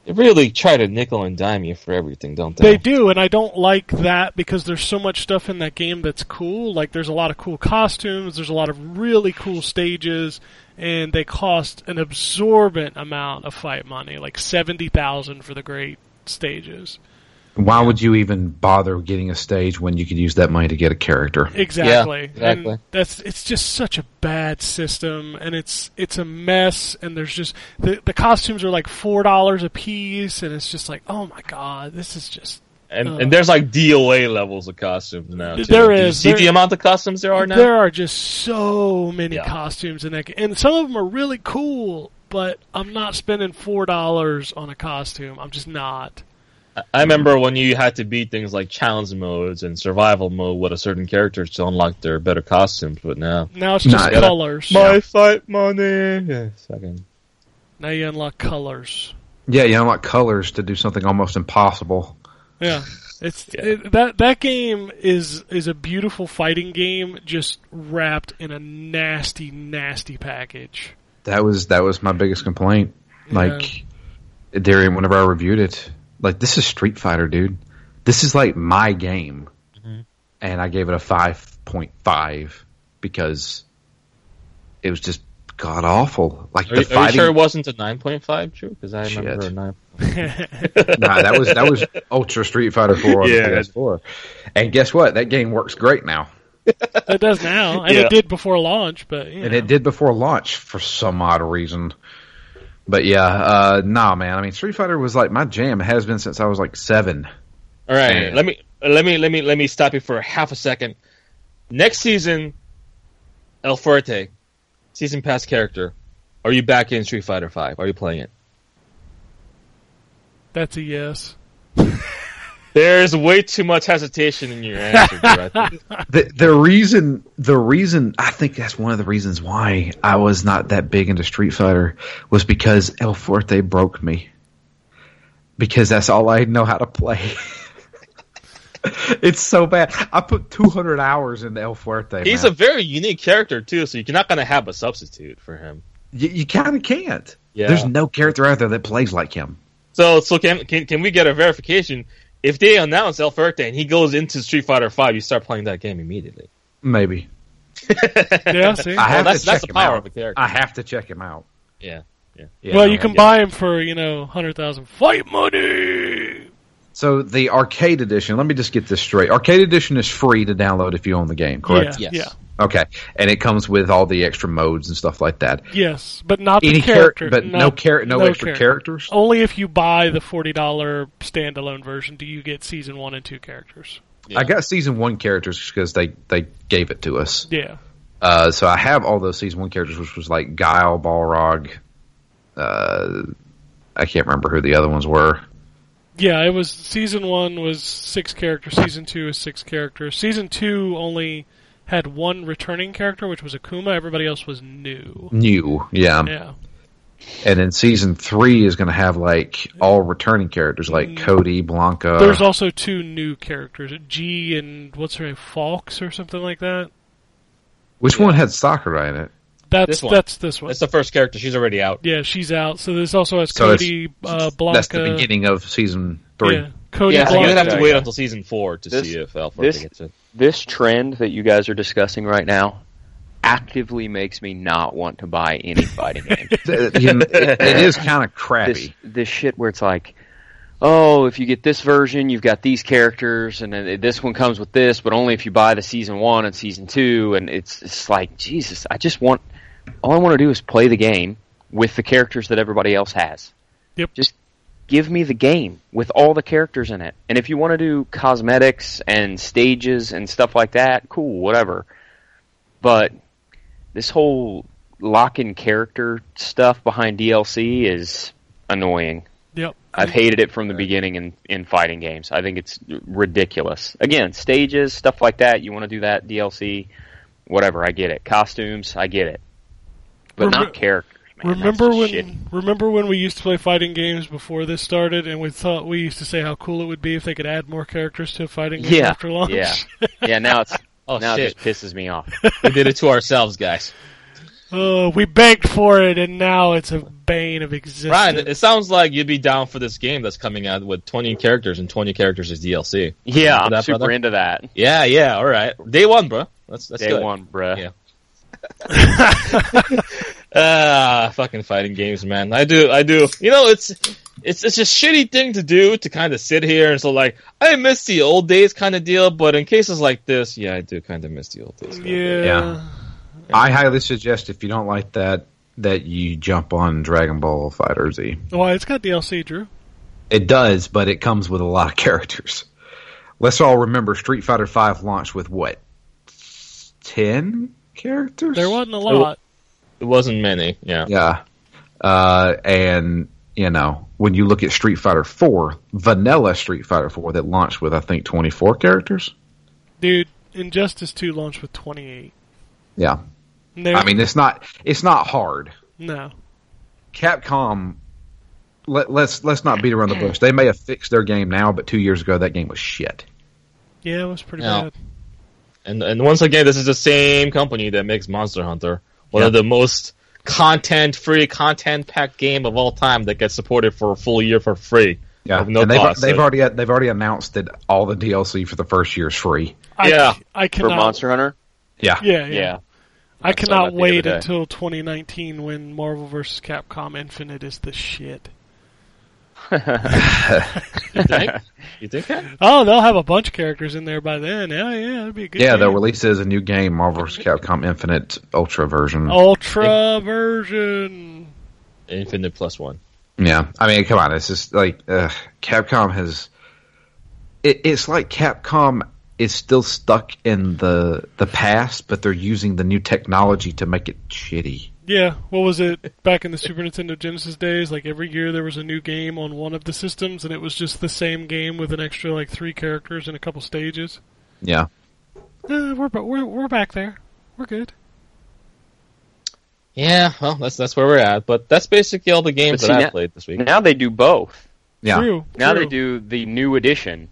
they really try to nickel and dime you for everything, don't they? They do, and I don't like that because there's so much stuff in that game that's cool. Like there's a lot of cool costumes, there's a lot of really cool stages, and they cost an absorbent amount of fight money, like seventy thousand for the great stages. Why would you even bother getting a stage when you could use that money to get a character? Exactly. exactly. And that's it's just such a bad system and it's it's a mess and there's just the the costumes are like four dollars a piece and it's just like, oh my god, this is just And, Uh. and there's like DOA levels of costumes now. Too. There Do you see There- the amount of costumes there are now? there are just so many Yeah. costumes in that. And some of them are really cool, but I'm not spending four dollars on a costume. I'm just not. I remember when you had to beat things like challenge modes and survival mode with a certain character to unlock their better costumes, but now Now it's just Nah, colors. my fight money. Yeah, second. Now you unlock colors. Yeah, you unlock colors to do something almost impossible. Yeah. It's Yeah. It, that that game is is a beautiful fighting game, just wrapped in a nasty, nasty package. That was that was my biggest complaint. Like, during whenever I reviewed it, like this is Street Fighter, dude. This is like my game, Mm-hmm. and I gave it a five point five because it was just god awful. Like Are, the you, are you fighting. sure it wasn't a 9.5, Drew? Because I remember Shit. a 9. nah, that was that was Ultra Street Fighter Four on Yeah. the PS4. And guess what? That game works great now, It does now, and Yeah. it did before launch. But you and know. it did before launch for some odd reason. But yeah, uh, nah, man. I mean, Street Fighter was like my jam. It has been since I was like seven. All right, Yeah. let me let me let me let me stop you for half a second. Next season, El Fuerte, season pass character. Are you back in Street Fighter Five? Are you playing it? That's a yes. There's way too much hesitation in your answer. Drew, I think. The the reason the reason I think that's one of the reasons why I was not that big into Street Fighter was because El Fuerte broke me. Because that's all I know how to play. It's so bad. I put 200 hours into El Fuerte. He's man. a very unique character too, so you're not gonna have a substitute for him. you, you kind of can't. Yeah. There's no character out there that plays like him. So, so can can can we get a verification? If they announce El Fuerte and he goes into Street Fighter Five, you start playing that game immediately. Maybe. Yeah, see. I have that's to that's check the him power out. of a character. I have to check him out. yeah. Yeah, well, no, you can yeah. buy him for you know hundred thousand fight money. So the arcade edition. Let me just get this straight. Arcade edition is free to download if you own the game. Correct. Yeah, Yes. yeah, Okay, and it comes with all the extra modes and stuff like that. yes, but not Any the character, but no not- char- no, extra character. characters. Only if you buy the forty dollar standalone version do you get season one and two characters. I got season one characters because they they gave it to us. Yeah, Uh, so I have all those season one characters, which was like Guile, Balrog. Uh, I can't remember who the other ones were. Yeah. It was season one was six characters. Season two is six characters. Season two only had one returning character, which was Akuma. Everybody else was new. New, yeah. Yeah, And then season three is going to have like all returning characters like mm. Cody, Blanka. there's also two new characters, G and what's her name, Fox or something like that. which one had Sakura in it? That's This one. that's this one. That's the first character. She's already out. Yeah, she's out. So this also has So it's- Cody, uh, Blanka. That's the beginning of season three. Yeah, Cody, Yeah, so you're Blanka. gonna have to wait until season four to This- see if El Fuerte this- gets it. This trend that you guys are discussing right now actively makes me not want to buy any fighting game. Th- you know, it- it is kind of crappy. this this shit where it's like, oh, if you get this version, you've got these characters, and then this one comes with this, but only if you buy the season one and season two, and it's it's like Jesus. I just want all I want to do is play the game with the characters that everybody else has. Yep. Just give me the game with all the characters in it, and if you want to do cosmetics and stages and stuff like that, cool, whatever. But this whole lock-in character stuff behind DLC is annoying. Yep. I've hated it from the beginning in, in fighting games. I think it's ridiculous. Again, stages, stuff like that. You want to do that DLC, whatever. I get it. Costumes, I get it, but Remem- not characters. Man, remember when? shitty. Remember when we used to play fighting games before this started, and we thought we used to say how cool it would be if they could add more characters to a fighting game Yeah, after launch. yeah. Yeah, now it's Oh now shit! it just pisses me off. we did it to ourselves, guys. Oh, we begged for it, and now it's a bane of existence. Ryan, it sounds like you'd be down for this game that's coming out with 20 characters and 20 characters as DLC. Yeah, For I'm that, super brother? into that. Yeah, yeah, all right. Day one, bro. That's that's Day good. one, bro. Yeah. Ah, fucking fighting games, man. I do, I do. You know, it's it's it's a shitty thing to do to kind of sit here and so like I miss the old days kind of deal. But in cases like this, yeah, I do kind of miss the old days. a. Yeah. Yeah. I highly suggest if you don't like that, that you jump on Dragon Ball Fighter Z. Well, it's got DLC, Drew. It does, but it comes with a lot of characters. Let's all remember Street Fighter V launched with what? Ten characters? There wasn't a lot. It wasn't many. Yeah. Yeah. Uh, and, you know, when you look at Street Fighter 4, vanilla Street Fighter 4 that launched with, I think, 24 characters. Dude, Injustice 2 launched with 28. Yeah. And there- I mean, it's not, it's not hard. no. Capcom, let, let's, let's not beat around the bush. They may have fixed their game now, but two years ago that game was shit. Yeah, it was pretty No. bad. And and once again, this is the same company that makes Monster Hunter, one Yeah. of the most content-free, content-packed game of all time that gets supported for a full year for free. Yeah. No and they've, cost, they've so- already, they've already announced that all the DLC for the first year is free. I, Yeah. I For. Monster Hunter? Yeah. Yeah, yeah. Yeah. I I cannot wait until 2019 when Marvel vs. Capcom Infinite is the shit. You think? you think that? Oh, they'll have a bunch of characters in there by then. Yeah, yeah, it'd be a good. Yeah, game. they'll release it as a new game, Marvel vs. Capcom Infinite Ultra version. Ultra version. Infinite plus one. Yeah, I mean, come on, it's just like uh, Capcom has. It, it's like Capcom is still stuck in the the past, but they're using the new technology to make it shitty. Yeah, what was it back in the Super Nintendo Genesis days? Like every year there was a new game on one of the systems, and it was just the same game with an extra like three characters and a couple stages. Yeah, Uh, we're we're we're back there. We're good. Yeah, well, that's that's where we're at. But that's basically all the games But that I now- played this week. Now they do both. yeah. True. Now true. they do the new edition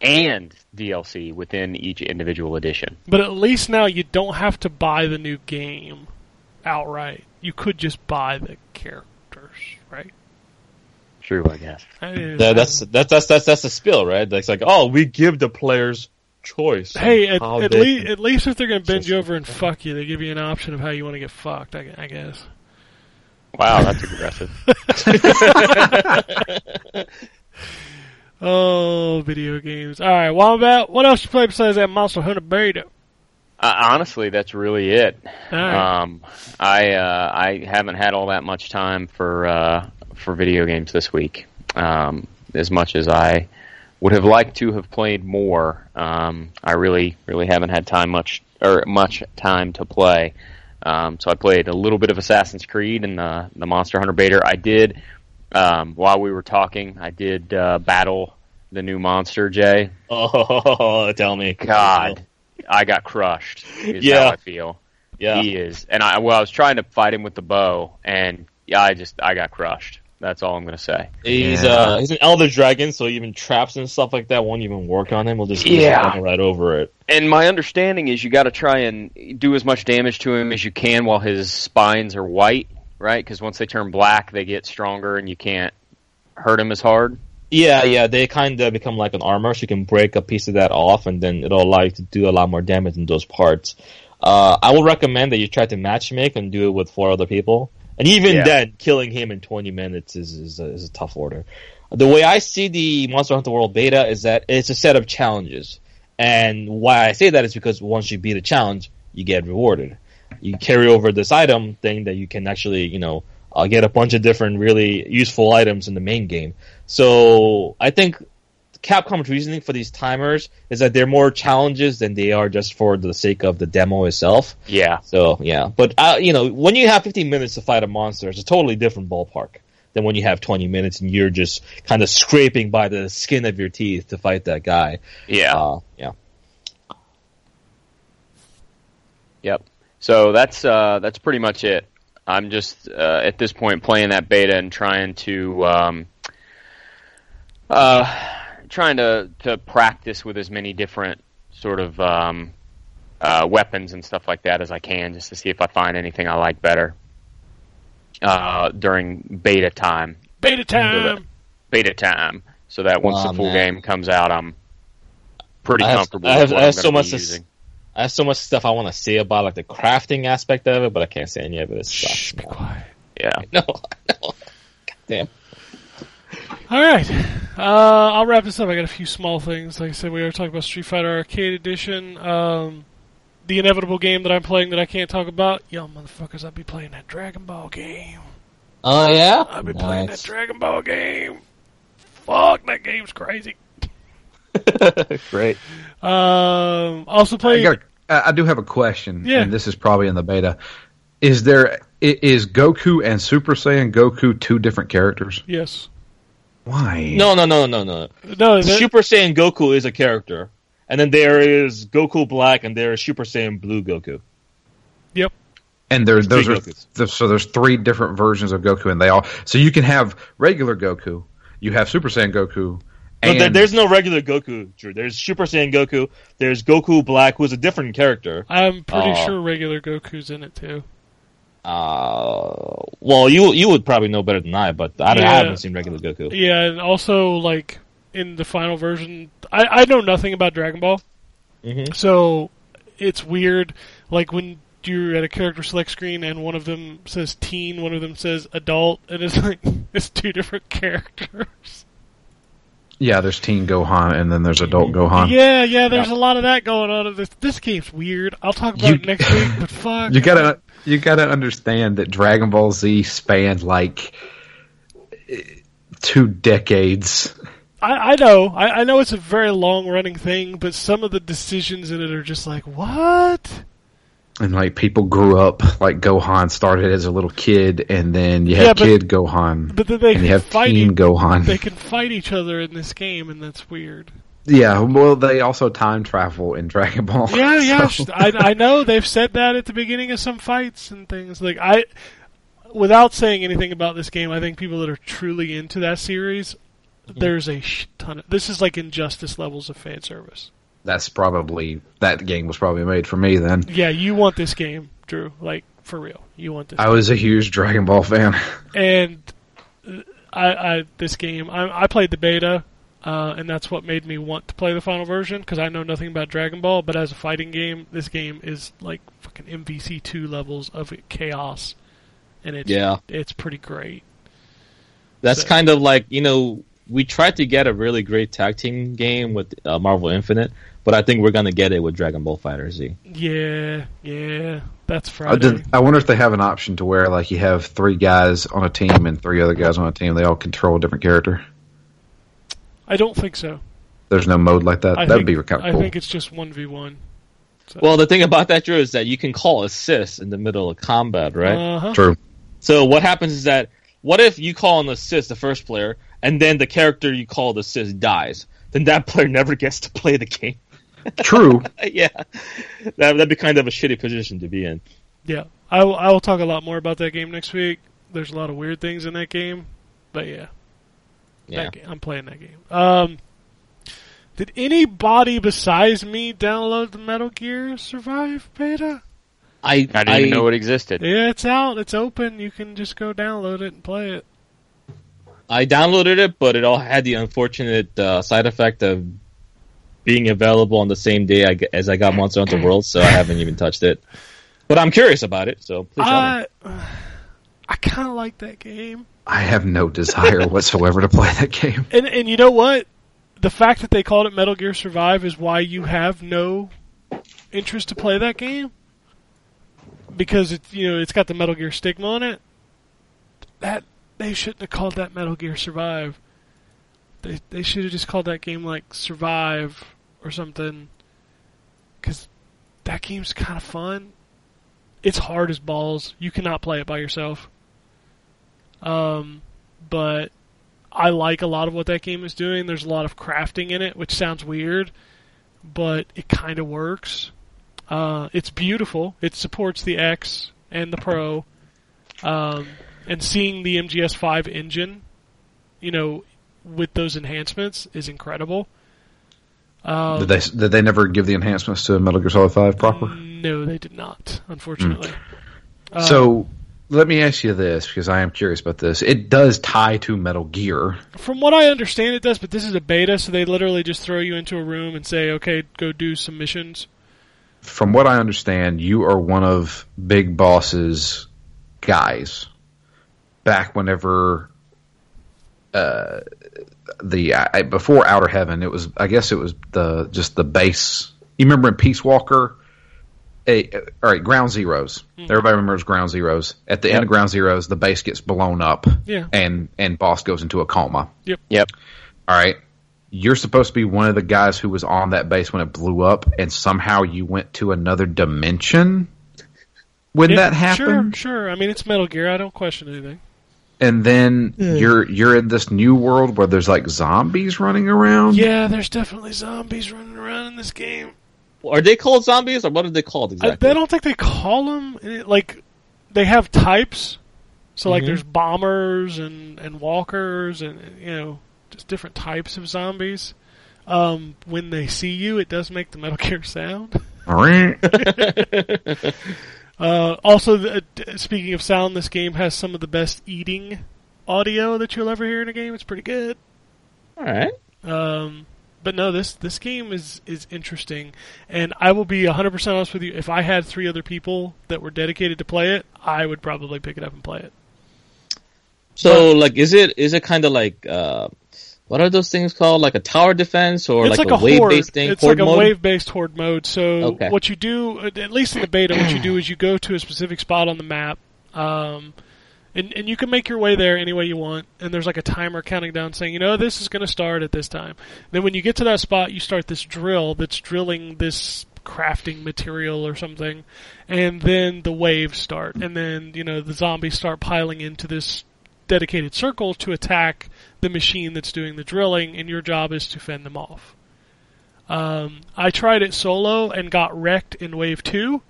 and DLC within each individual edition. But at least now you don't have to buy the new game outright. You could just buy the characters, right? True, I guess. I mean, That, that's that's that's that's that's the spill, right? That's like, oh, we give the players choice. Hey, at, at, least, at least if they're going to bend you over and fuck you, they give you an option of how you want to get fucked. I, I guess. Wow, that's aggressive. Oh, video games. All right, Wombat. What else you play besides that Monster Hunter beta? Uh, honestly, that's really it. All right. Um, I uh, I haven't had all that much time for uh, for video games this week. Um, as much as I would have liked to have played more, um, I really really haven't had time much or much time to play. Um, so I played a little bit of Assassin's Creed and the the Monster Hunter beta. I did um, while we were talking. I did uh, battle the new monster, Jay. Oh, tell me, God, I got crushed. Is Yeah. how I feel. yeah. He is, and I well, I was trying to fight him with the bow, and yeah, I just I got crushed. That's all I'm gonna say. He's Yeah. uh he's an elder dragon, so even traps and stuff like that won't even work on him. We'll just Yeah. right over it. And my understanding is you got to try and do as much damage to him as you can while his spines are white, right? Because once they turn black, they get stronger, and you can't hurt him as hard. Yeah, yeah, they kind of become like an armor, so you can break a piece of that off, and then it'll allow you to do a lot more damage in those parts. Uh, I would recommend that you try to matchmake and do it with four other people. And even Yeah. then, killing him in 20 minutes is, is, a, is a tough order. The way I see the Monster Hunter World beta is that it's a set of challenges. And why I say that is because once you beat a challenge, you get rewarded. You carry over this item thing that you can actually, you know, uh, get a bunch of different really useful items in the main game. So I think Capcom's reasoning for these timers is that they're more challenges than they are just for the sake of the demo itself. Yeah, So yeah, but uh, you know, when you have 15 minutes to fight a monster, it's a totally different ballpark than when you have 20 minutes and you're just kind of scraping by the skin of your teeth to fight that guy. yeah. Uh, yeah. Yep. So that's uh, that's pretty much it. I'm just uh, at this point playing that beta and trying to um, uh, trying to to practice with as many different sort of um, uh, weapons and stuff like that as I can, just to see if I find anything I like better uh, during beta time. Beta time. Beta time, so that once Aw, the full man. game comes out, I'm pretty I have- comfortable. I have- what I have I'm so much be to s- using. I have so much stuff I want to say about like the crafting aspect of it, but I can't say any of it. It's Shh, be quiet. Yeah. No, no. Damn. All right. Uh, I'll wrap this up. I got a few small things. Like I said, we were talking about Street Fighter Arcade Edition. Um, the inevitable game that I'm playing that I can't talk about. Yo, motherfuckers, I'll be playing that Dragon Ball game. Oh yeah. I'll be playing that Dragon Ball game. Fuck, that game's crazy. Great. Um, also I, played. got, I I do have a question, Yeah. and this is probably in the beta. Is there i- is Goku and Super Saiyan Goku two different characters? Yes. Why? No, no, no, no, no. No, that, Super Saiyan Goku is a character, and then there is Goku Black, and there is Super Saiyan Blue Goku. Yep. And there, those three are th- so there's three different versions of Goku, and they all so you can have regular Goku, you have Super Saiyan Goku, No, and there, there's no regular Goku, Drew. There's Super Saiyan Goku. There's Goku Black, who's a different character. I'm pretty Oh. sure regular Goku's in it too. Uh, well, you you would probably know better than I, but I, don't- I haven't seen regular Goku. Yeah, and also like in the final version, I, I know nothing about Dragon Ball, Mhm. so it's weird. Like when you're at a character select screen and one of them says teen, one of them says adult, and it's like it's two different characters. Yeah, there's Teen Gohan, and then there's Adult Gohan. Yeah, yeah. There's a lot of that going on. in This this game's weird. I'll talk about You- it next week, but fuck. You gotta you gotta understand that Dragon Ball Z spanned like two decades. I, I know. I, I know it's a very long running thing, but some of the decisions in it are just like, what? And like people grew up like Gohan started as a little kid, and then you Yeah, have but- Kid Gohan, But then they and you have fight. Teen e- Gohan. they can fight each other in this game, and that's weird. yeah, well, they also time travel in Dragon Ball. Yeah, yeah. so- sh- I, I know they've said that at the beginning of some fights and things. Like I, without saying anything about this game, I think people that are truly into that series, mm-hmm. there's a ton of. This is like injustice levels of fan service. That's probably that game was probably made for me then. Yeah, you want this game, Drew. Like for real, you want this. I was a huge Dragon Ball fan. and uh, I, I this game I, I played the beta, uh, and that's what made me want to play the final version because I know nothing about Dragon Ball. But as a fighting game, this game is like fucking MVC two levels of chaos, and it's Yeah. it's pretty great. That's So- kind of like you know we tried to get a really great tag team game with uh, Marvel Infinite, but I think we're gonna get it with Dragon Ball Fighter Z. Yeah, yeah, that's I, Friday. did, I wonder if they have an option to where like you have three guys on a team and three other guys on a team. They all control a different character. I don't think so. There's no mode like that. I That'd think, be kind of cool. I think it's just one v one. Well, the thing about that, Drew, is that you can call assist in the middle of combat, right? Uh huh. True. So what happens is that what if you call an assist the first player, and then the character you called assist dies? Then that player never gets to play the game. True. yeah, that, that'd be kind of a shitty position to be in. Yeah, I will, I will talk a lot more about that game next week. There's a lot of weird things in that game, but yeah, Yeah. that ga- I'm playing that game. Um, did anybody besides me download the Metal Gear Survive beta? I I didn't even know it existed. Yeah, it's out. It's open. You can just go download it and play it. I downloaded it, but it all had the unfortunate uh, side effect of being available on the same day I g as I got Monster Hunter World, so I haven't even touched it. But I'm curious about it, so please tell me. I I kind of like that game. I have no desire whatsoever to play that game. And and you know what? The fact that they called it Metal Gear Survive is why you have no interest to play that game. Because it's you know it's got the Metal Gear stigma on it. That they shouldn't have called that Metal Gear Survive. They they should have just called that game like Survive or something. Because that game's kind of fun. It's hard as balls. You cannot play it by yourself. Um, but I like a lot of what that game is doing. There's a lot of crafting in it, which sounds weird, but it kind of works. Uh, it's beautiful. It supports the X and the Pro, um, and seeing the MGS5 engine, you know, with those enhancements is incredible. Um, Did they did they never give the enhancements to Metal Gear Solid Five proper? No, they did not. Unfortunately. Uh, so let me ask you this because I am curious about this. It does tie to Metal Gear. From what I understand, it does, but this is a beta, so they literally just throw you into a room and say, "Okay, go do some missions." From what I understand, you are one of Big Boss's guys. Back whenever uh, the I, before Outer Heaven, it was I guess it was the just the base. You remember in Peace Walker? A, all right, Ground Zeroes. Everybody remembers Ground Zeroes. At the end of Ground Zeroes, the base gets blown up, Yeah. and and boss goes into a coma. Yep. All right. You're supposed to be one of the guys who was on that base when it blew up, and somehow you went to another dimension when Yeah, that happened. Sure, sure. I mean, it's Metal Gear. I don't question anything. And then you're you're in this new world where there's like zombies running around. Yeah, there's definitely zombies running around in this game. Are they called zombies, or what are they called I, exactly? I don't think they call them like they have types. So like, Mhm. there's bombers and and walkers and you know just different types of zombies. Um, when they see you, it does make the Metal Gear sound. Uh, also, the, uh, speaking of sound, this game has some of the best eating audio that you'll ever hear in a game. It's pretty good. All right. Um, but no, this this game is is interesting, and I will be 100 percent honest with you. If I had three other people that were dedicated to play it, I would probably pick it up and play it. So, like, is it is it kind of like uh, what are those things called? Like a tower defense or it's like, like, a, a, wave based thing? It's horde like a wave based horde mode. So Okay. what you do, at at least in the beta, what you do is you go to a specific spot on the map. Um, and, and you can make your way there any way you want, and there's like a timer counting down saying, you know, this is going to start at this time. Then when you get to that spot, you start this drill that's drilling this crafting material or something, and then the waves start, and then you know the zombies start piling into this dedicated circle to attack the machine that's doing the drilling, and your job is to fend them off. Um, I tried it solo and got wrecked in wave two.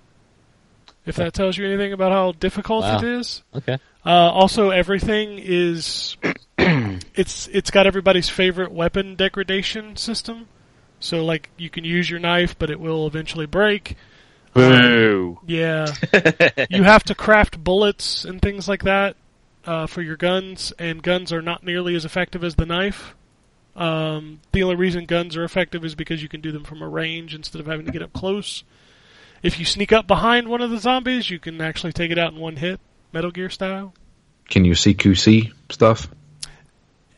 If that tells you anything about how difficult Wow. it is. Okay. Uh, also, everything is it's it's got everybody's favorite weapon degradation system. So like you can use your knife, but it will eventually break. Boo. Yeah, you have to craft bullets and things like that uh, for your guns, and guns are not nearly as effective as the knife. Um, the only reason guns are effective is because you can do them from a range instead of having to get up close. If you sneak up behind one of the zombies, you can actually take it out in one hit, Metal Gear style. Can you CQC stuff?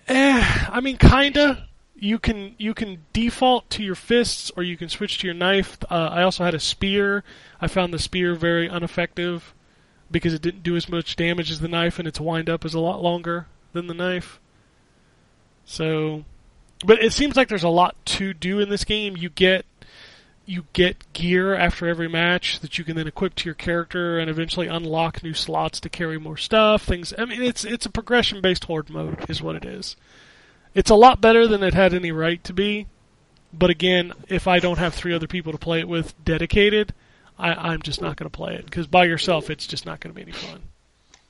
Eh, I mean, kinda. You can you can default to your fists, or you can switch to your knife. Uh, I also had a spear. I found the spear very ineffective because it didn't do as much damage as the knife, and its wind up is a lot longer than the knife. So, but it seems like there's a lot to do in this game. You get you get gear after every match that you can then equip to your character and eventually unlock new slots to carry more stuff. Things. I mean, it's it's a progression based horde mode, is what it is. It's a lot better than it had any right to be. But again, if I don't have three other people to play it with dedicated, I, I'm just not going to play it because by yourself, it's just not going to be any fun.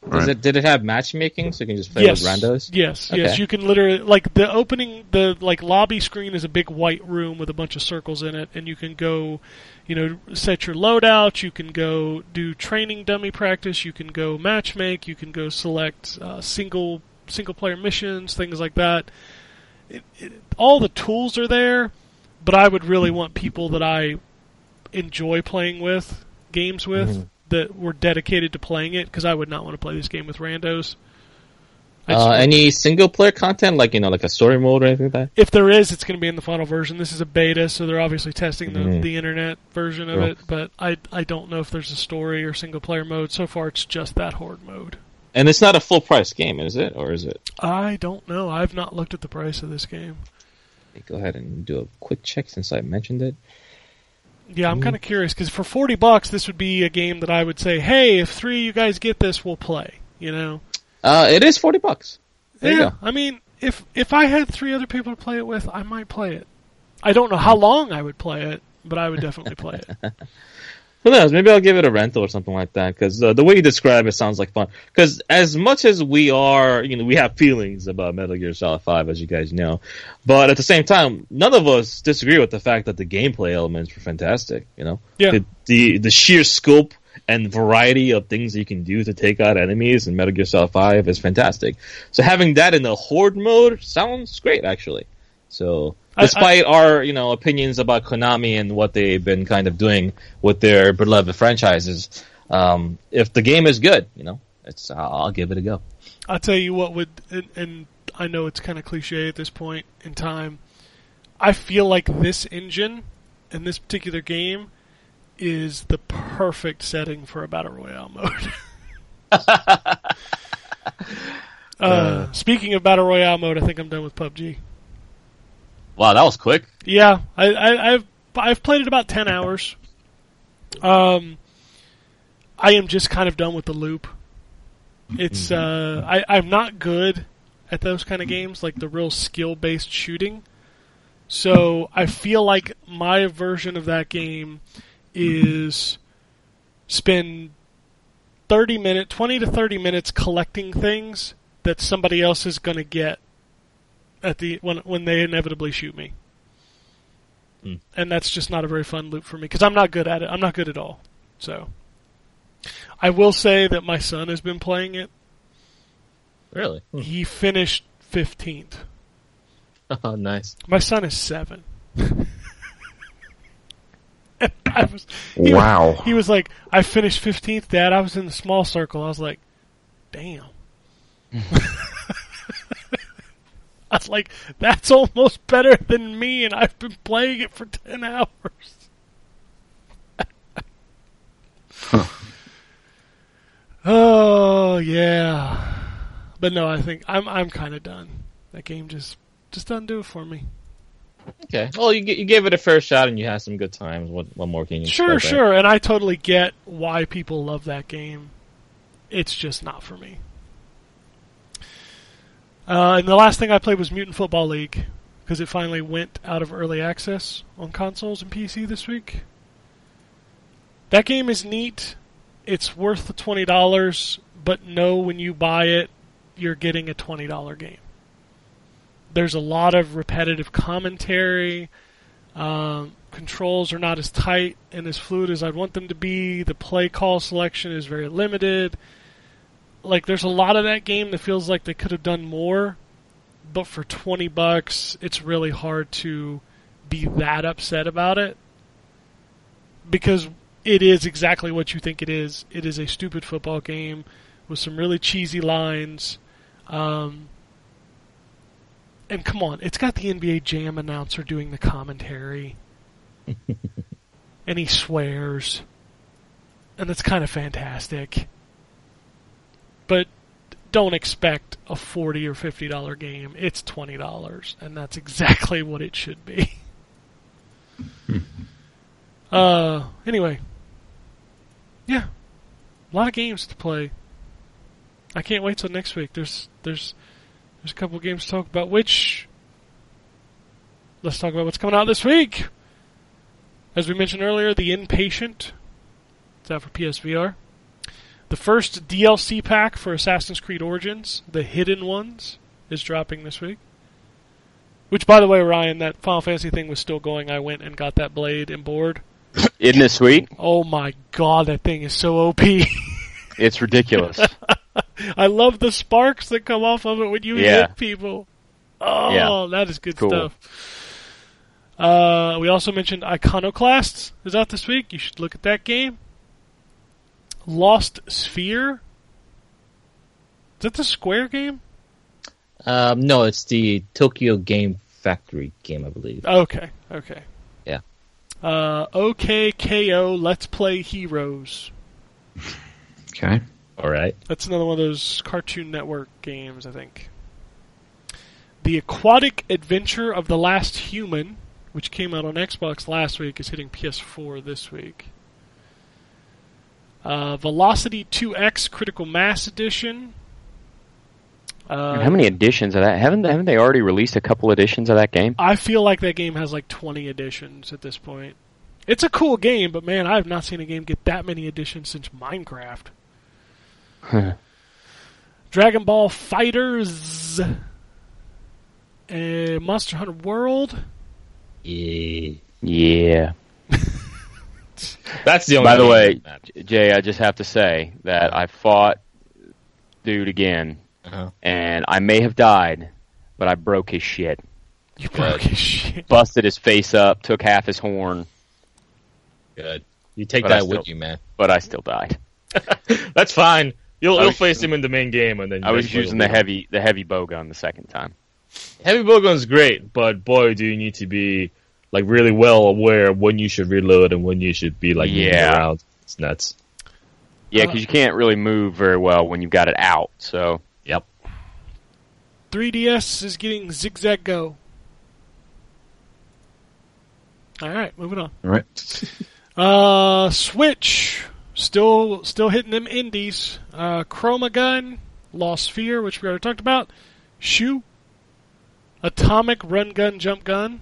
Does Right. it, did it have matchmaking so you can just play yes. with randos? Yes, Okay. yes. You can literally like the opening the like lobby screen is a big white room with a bunch of circles in it, and you can go, you know, set your loadout. You can go do training dummy practice. You can go matchmake. You can go select uh, single single player missions, things like that. It, it, all the tools are there, but I would really want people that I enjoy playing with games with Mm-hmm. that were dedicated to playing it because I would not want to play this game with randos. Uh, any single player content, like you know, like a story mode or anything like that? if there is, it's going to be in the final version. This is a beta, so they're obviously testing the, Mhm. the internet version of Sure. it. But I I don't know if there's a story or single player mode. So far, it's just that horde mode. And it's not a full price game, is it, or is it? I don't know. I've not looked at the price of this game. Go ahead and do a quick check since I mentioned it. Yeah, I'm kind of curious because for forty bucks, this would be a game that I would say, hey, if three of you guys get this, we'll play. You know? Uh, it is forty bucks. There you yeah. go. I mean, if if I had three other people to play it with, I might play it. I don't know how long I would play it, but I would definitely play it. Who knows? Maybe I'll give it a rental or something like that. Because uh, the way you describe it sounds like fun. Because as much as we are, you know, we have feelings about Metal Gear Solid Five, as you guys know, but at the same time, none of us disagree with the fact that the gameplay elements were fantastic. You know, Yeah. the the, the sheer scope and variety of things you can do to take out enemies in Metal Gear Solid Five is fantastic. So having that in the horde mode sounds great, actually. So I- despite our you know opinions about Konami and what they've been kind of doing with their beloved franchises, um, if the game is good, you know, it's I'll, give it a go. I'll tell you what would, and, and I know it's kind of cliche at this point in time. I feel like this engine and this particular game is the perfect setting for a battle royale mode. uh, speaking of battle royale mode, I think I'm done with PUBG. Wow, that was quick. Yeah, I, I, I've I've played it about ten hours. Um, I am just kind of done with the loop. It's uh, I I'm not good at those kind of games, like the real skill based shooting. So I feel like my version of that game is spend thirty minute, twenty to thirty minutes collecting things that somebody else is going to get at the when when they inevitably shoot me. Hmm. And that's just not a very fun loop for me because I'm not good at it. I'm not good at all. So I will say that my son has been playing it. Really? Hmm. He finished 15th. Oh, nice. My son is 7. I was he, Wow. He was like, "I finished 15th, dad. I was in the small circle." I was like, "Damn." I was like, "That's almost better than me and I've been playing it for 10 hours." Oh yeah, but no, I think I'm I'm kind of done. That game just just doesn't do it for me. Okay. Well, you, you gave it a fair shot and you had some good times. What, what more can you Sure, sure, and I totally get why people love that game. It's just not for me. Uh, and the last thing I played was Mutant Football League because it finally went out of early access on consoles and PC this week. That game is neat. It's worth the twenty dollars, but know when you buy it, you're getting a twenty dollar game. there's a lot of repetitive commentary. Um, controls are not as tight and as fluid as I'd want them to be. The play call selection is very limited. Like there's a lot of that game that feels like they could have done more, but for 20 bucks, it's really hard to be that upset about it because it is exactly what you think it is. It is a stupid football game with some really cheesy lines. Um, and come on, it's got the NBA Jam announcer doing the commentary. and he swears. And it's kind of fantastic. But don't expect a 40 or 50 dollar game. It's $20 and that's exactly what it should be. uh anyway. Yeah. A lot of games to play. I can't wait till next week. There's there's there's a couple games to talk about which let's talk about what's coming out this week. As we mentioned earlier, The Inpatient. It's out for PSVR. The first DLC pack for Assassin's Creed Origins, The Hidden Ones, is dropping this week. Which, by the way, Ryan, that Final Fantasy thing was still going. I went and got that blade and board. Isn't it sweet? Oh my god, that thing is so OP. It's ridiculous. I love the sparks that come off of it when you Yeah. hit people. Oh, Yeah. that is good Cool. stuff. Uh, we also mentioned Iconoclasts is out this week. You should look at that game. Lost Sphear. Is that the Square game? Um, no, it's the Tokyo Game Factory game, I believe. Okay, okay. Yeah. Uh, OKKO Let's Play Heroes. Okay. All right. That's another one of those Cartoon Network games, I think. The Aquatic Adventure of the Last Human, which came out on Xbox last week, is hitting PS4 this week. Uh, Velocity 2X Critical Mass Edition. Uh, How many editions of that? Haven't haven't they already released a couple editions of that game? I feel like that game has like 20 editions at this point. It's a cool game, but man, I have not seen a game get that many editions since Minecraft. Dragon Ball FighterZ, uh, Monster Hunter World. Yeah. Yeah. That's the only. By the way. Jay, I just have to say that I fought dude again, Uh-huh. and I may have died, but I broke his shit, You broke his shit. busted his face up, took half his horn, good. You take But I that with you, man. but I still died. That's fine. You'll, I you'll was face using- him in the main game, and then I was using the beat heavy the heavy bow gun the second time. Heavy bowgun's great, but boy, do you need to be like really well aware of when you should reload and when you should be like moving Yeah. around. It's nuts. Yeah, Uh, because you can't really move very well when you've got it out. So yep. 3DS is getting Zigzag Go. All right, moving on. All right. Uh, Switch still still hitting them indies. Uh, Chroma Gun, Lost Sphear, which we already talked about. Shu, Atomic Run Gun Jump Gun.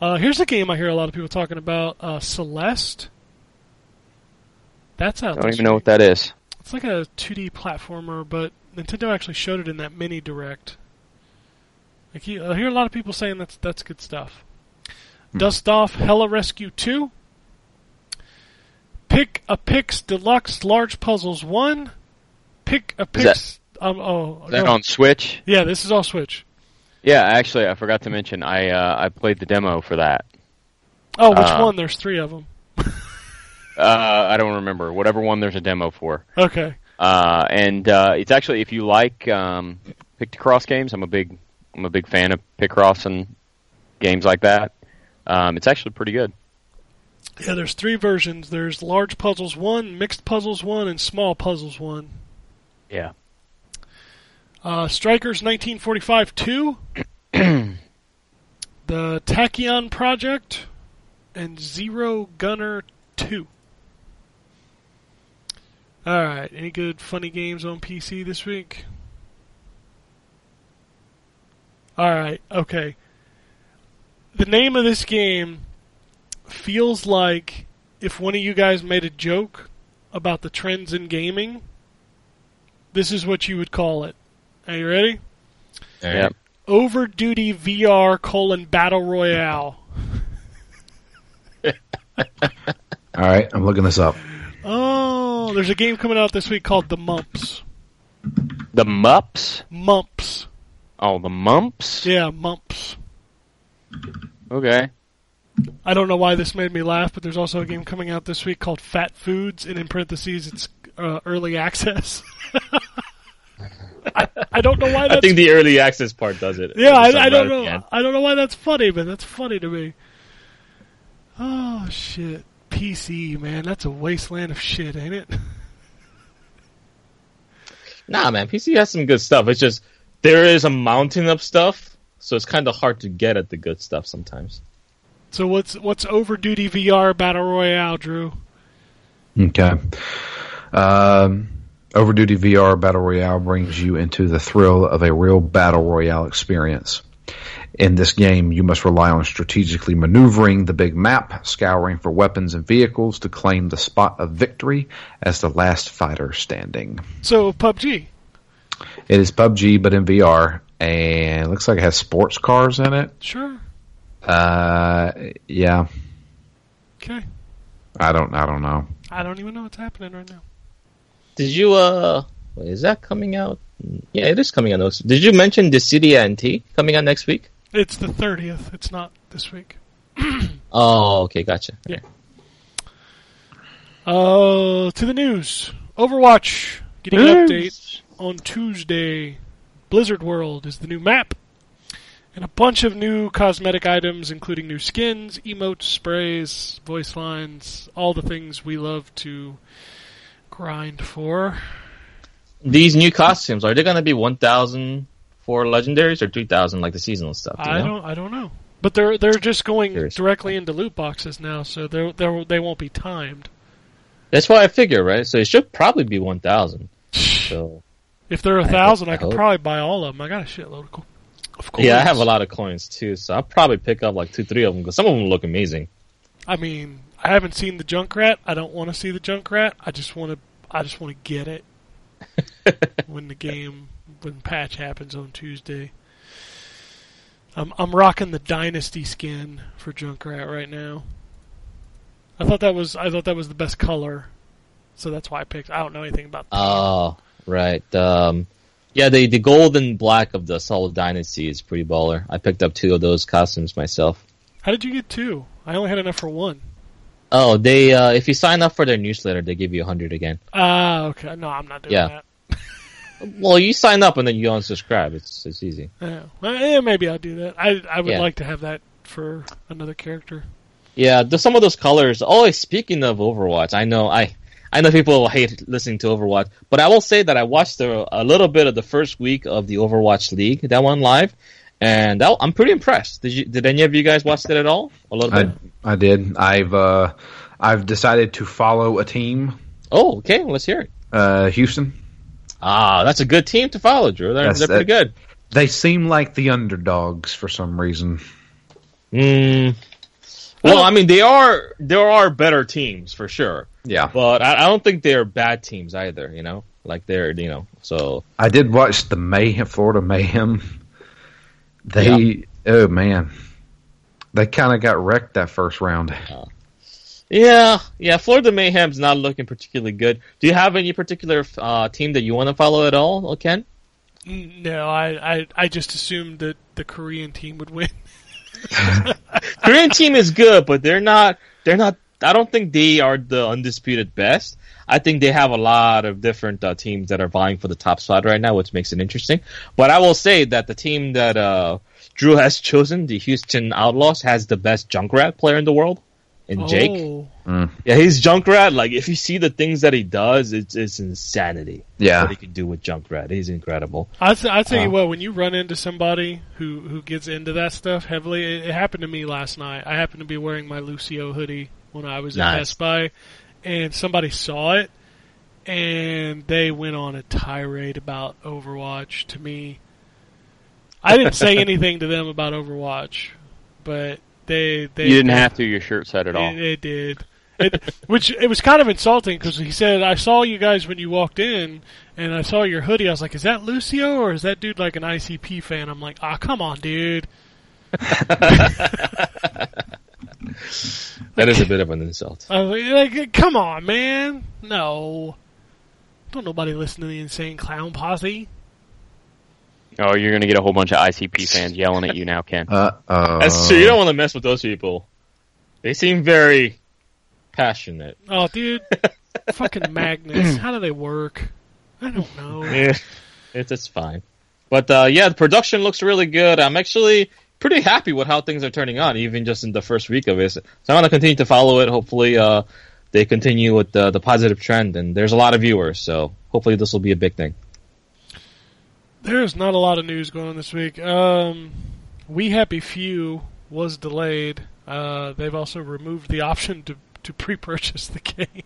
Uh, here's a game I hear a lot of people talking about. Uh, Celeste. That's out. I don't even know what that is. It's like a 2D platformer, but Nintendo actually showed it in that mini direct. Like I hear a lot of people saying that's that's good stuff. Dust off Heli Rescue 2. Pic-a-Pix Deluxe Large Puzzles 1. Pick a Is that- Pix. um, oh, Is that no. on Switch? Yeah, this is all Switch. Yeah, actually, I forgot to mention I uh, I played the demo for that. Oh, which Uh, one? There's three of them. Uh, I don't remember. Whatever one there's a demo for. Okay. Uh, and uh, it's actually if you like um, Pictocross games, I'm a big I'm a big fan of Picross and games like that. Um, it's actually pretty good. Yeah, there's three versions. There's Large Puzzles 1, Mixed Puzzles 1, and Small Puzzles 1. Yeah. Uh, Strikers 1945 2, the Tachyon Project, and Zero Gunner 2. Alright, any good funny games on PC this week? Alright, okay. The name of this game feels like if one of you guys made a joke about the trends in gaming, this is what you would call it. Are you ready? All Yep. Over VR colon Battle Royale. All right, I'm looking this up. Oh, there's a game coming out this week called The Mumps. The Mups? Mumps. Oh, the Mumps? Yeah, Mumps. Okay. I don't know why this made me laugh, but there's also a game coming out this week called Fat Foods, and in parentheses, it's uh, early access. I, I don't know why I think the early access part does it. yeah. I, I don't right at the know. end. I don't know why that's funny, but that's funny to me. Oh shit, PC man, that's a wasteland of shit, ain't it? Nah, man, PC has some good stuff. It's just there is a mountain of stuff, so it's kind of hard to get at the good stuff sometimes. So what's what's Over Duty VR Battle Royale, Drew? Okay. Um, Overduty VR Battle Royale brings you into the thrill of a real Battle Royale experience. In this game, you must rely on strategically maneuvering the big map, scouring for weapons and vehicles to claim the spot of victory as the last fighter standing. So PUBG. It is PUBG, but in VR, and it looks like it has sports cars in it. Sure. Uh, yeah, Okay. I don't, I don't know. I don't even know what's happening right now. Did you uh? Wait, is that coming out? Yeah, it is coming out next. Did you mention Dissidia NT coming out next week? It's the thirtieth. It's not this week. Oh, okay, gotcha. Yeah. Uh, to the news. Overwatch getting an update on Tuesday. Blizzard World is the new map. And a bunch of new cosmetic items, including new skins, emotes, sprays, voice lines, all the things we love to grind for. These new costumes are they gonna be one thousand for legendaries or two thousand like the seasonal stuff? do I know? don't, I don't know, but they're they're just going directly into loot boxes now, so they they they won't be timed. That's why I figure, right? So it should probably be one thousand. So If they're a I thousand, I, I could hope. probably buy all of them. I got a shitload of, co- of coins. yeah, I have a lot of coins too. So I'll probably pick up like two, three of them because some of them look amazing. I mean, I haven't seen the Junkrat. I don't want to see the Junkrat. I just want to. I just want to get it when the game when patch happens on Tuesday. I'm I'm rocking the Dynasty skin for Junkrat right now. I thought that was I thought that was the best color, so that's why I picked. I don't know anything about. Oh, right. Um, yeah, the the gold and black of the Solid Dynasty is pretty baller. I picked up two of those costumes myself. How did you get two? I only had enough for one. Oh, they uh, if you sign up for their newsletter, they give you a hundred again. Ah, okay. No, I'm not doing Yeah. that. Well, you sign up and then you unsubscribe. It's it's easy. Yeah. Well, yeah, maybe I'll do that. I I would Yeah. like to have that for another character. Yeah, the, some of those colors. Oh, speaking of Overwatch, I know I I know people hate listening to Overwatch, but I will say that I watched a, a little bit of the first week of the Overwatch League that went live, and that, I'm pretty impressed. Did you? Did any of you guys watch it at all? A little bit. I, I did. I've, uh, I've decided to follow a team, Oh, okay. Let's hear it. uh, Houston. Ah, that's a good team to follow, Drew. They're, they're pretty good. They seem like the underdogs for some reason. Mm. Well, I mean, they are there are better teams for sure, Yeah. but I, I don't think they're bad teams either. You know, like they're you know. So I did watch the Mayhem, Florida Mayhem. They, oh man, they kind of got wrecked that first round. yeah, yeah. Florida Mayhem's not looking particularly good. Do you have any particular uh, team that you want to follow at all, Ken? No, I, I I just assumed that the Korean team would win. Korean team is good, but they're not. They're not. I don't think they are the undisputed best. I think they have a lot of different uh, teams that are vying for the top spot right now, which makes it interesting. But I will say that the team that uh, Drew has chosen, the Houston Outlaws, has the best Junkrat player in the world, in Jake. Oh, Yeah, he's Junkrat. Like if you see the things that he does, it's it's insanity. What Yeah, he can do with Junkrat, he's incredible. I th- I tell you Uh. what, when you run into somebody who who gets into that stuff heavily, it, it happened to me last night. I happened to be wearing my Lucio hoodie when I was at Nice. Best Buy, and somebody saw it, and they went on a tirade about Overwatch to me. I didn't say anything to them about Overwatch, but they they You didn't have to. Your shirt said it all. They, they did, it, which it was kind of insulting because he said, "I saw you guys when you walked in, and I saw your hoodie. I was like, is that Lucio or is that dude like an ICP fan?" I'm like, "Ah, come on, dude." That is a bit of an insult. I was like, like, come on, man. No, don't nobody listen to the insane clown posse. Oh, you're gonna get a whole bunch of ICP fans yelling at you now, Ken. Uh oh. That's true. You don't want to mess with those people. They seem very passionate. Oh, dude, fucking magnets. How do they work? I don't know. Yeah, it's it's fine. But uh, yeah, the production looks really good. I'm actually pretty happy with how things are turning on, even just in the first week of it. So I'm going to continue to follow it. Hopefully, uh, they continue with the, the positive trend, and there's a lot of viewers, so hopefully this will be a big thing. There's not a lot of news going on this week. Um, We Happy Few was delayed. Uh, they've also removed the option to to pre-purchase the game.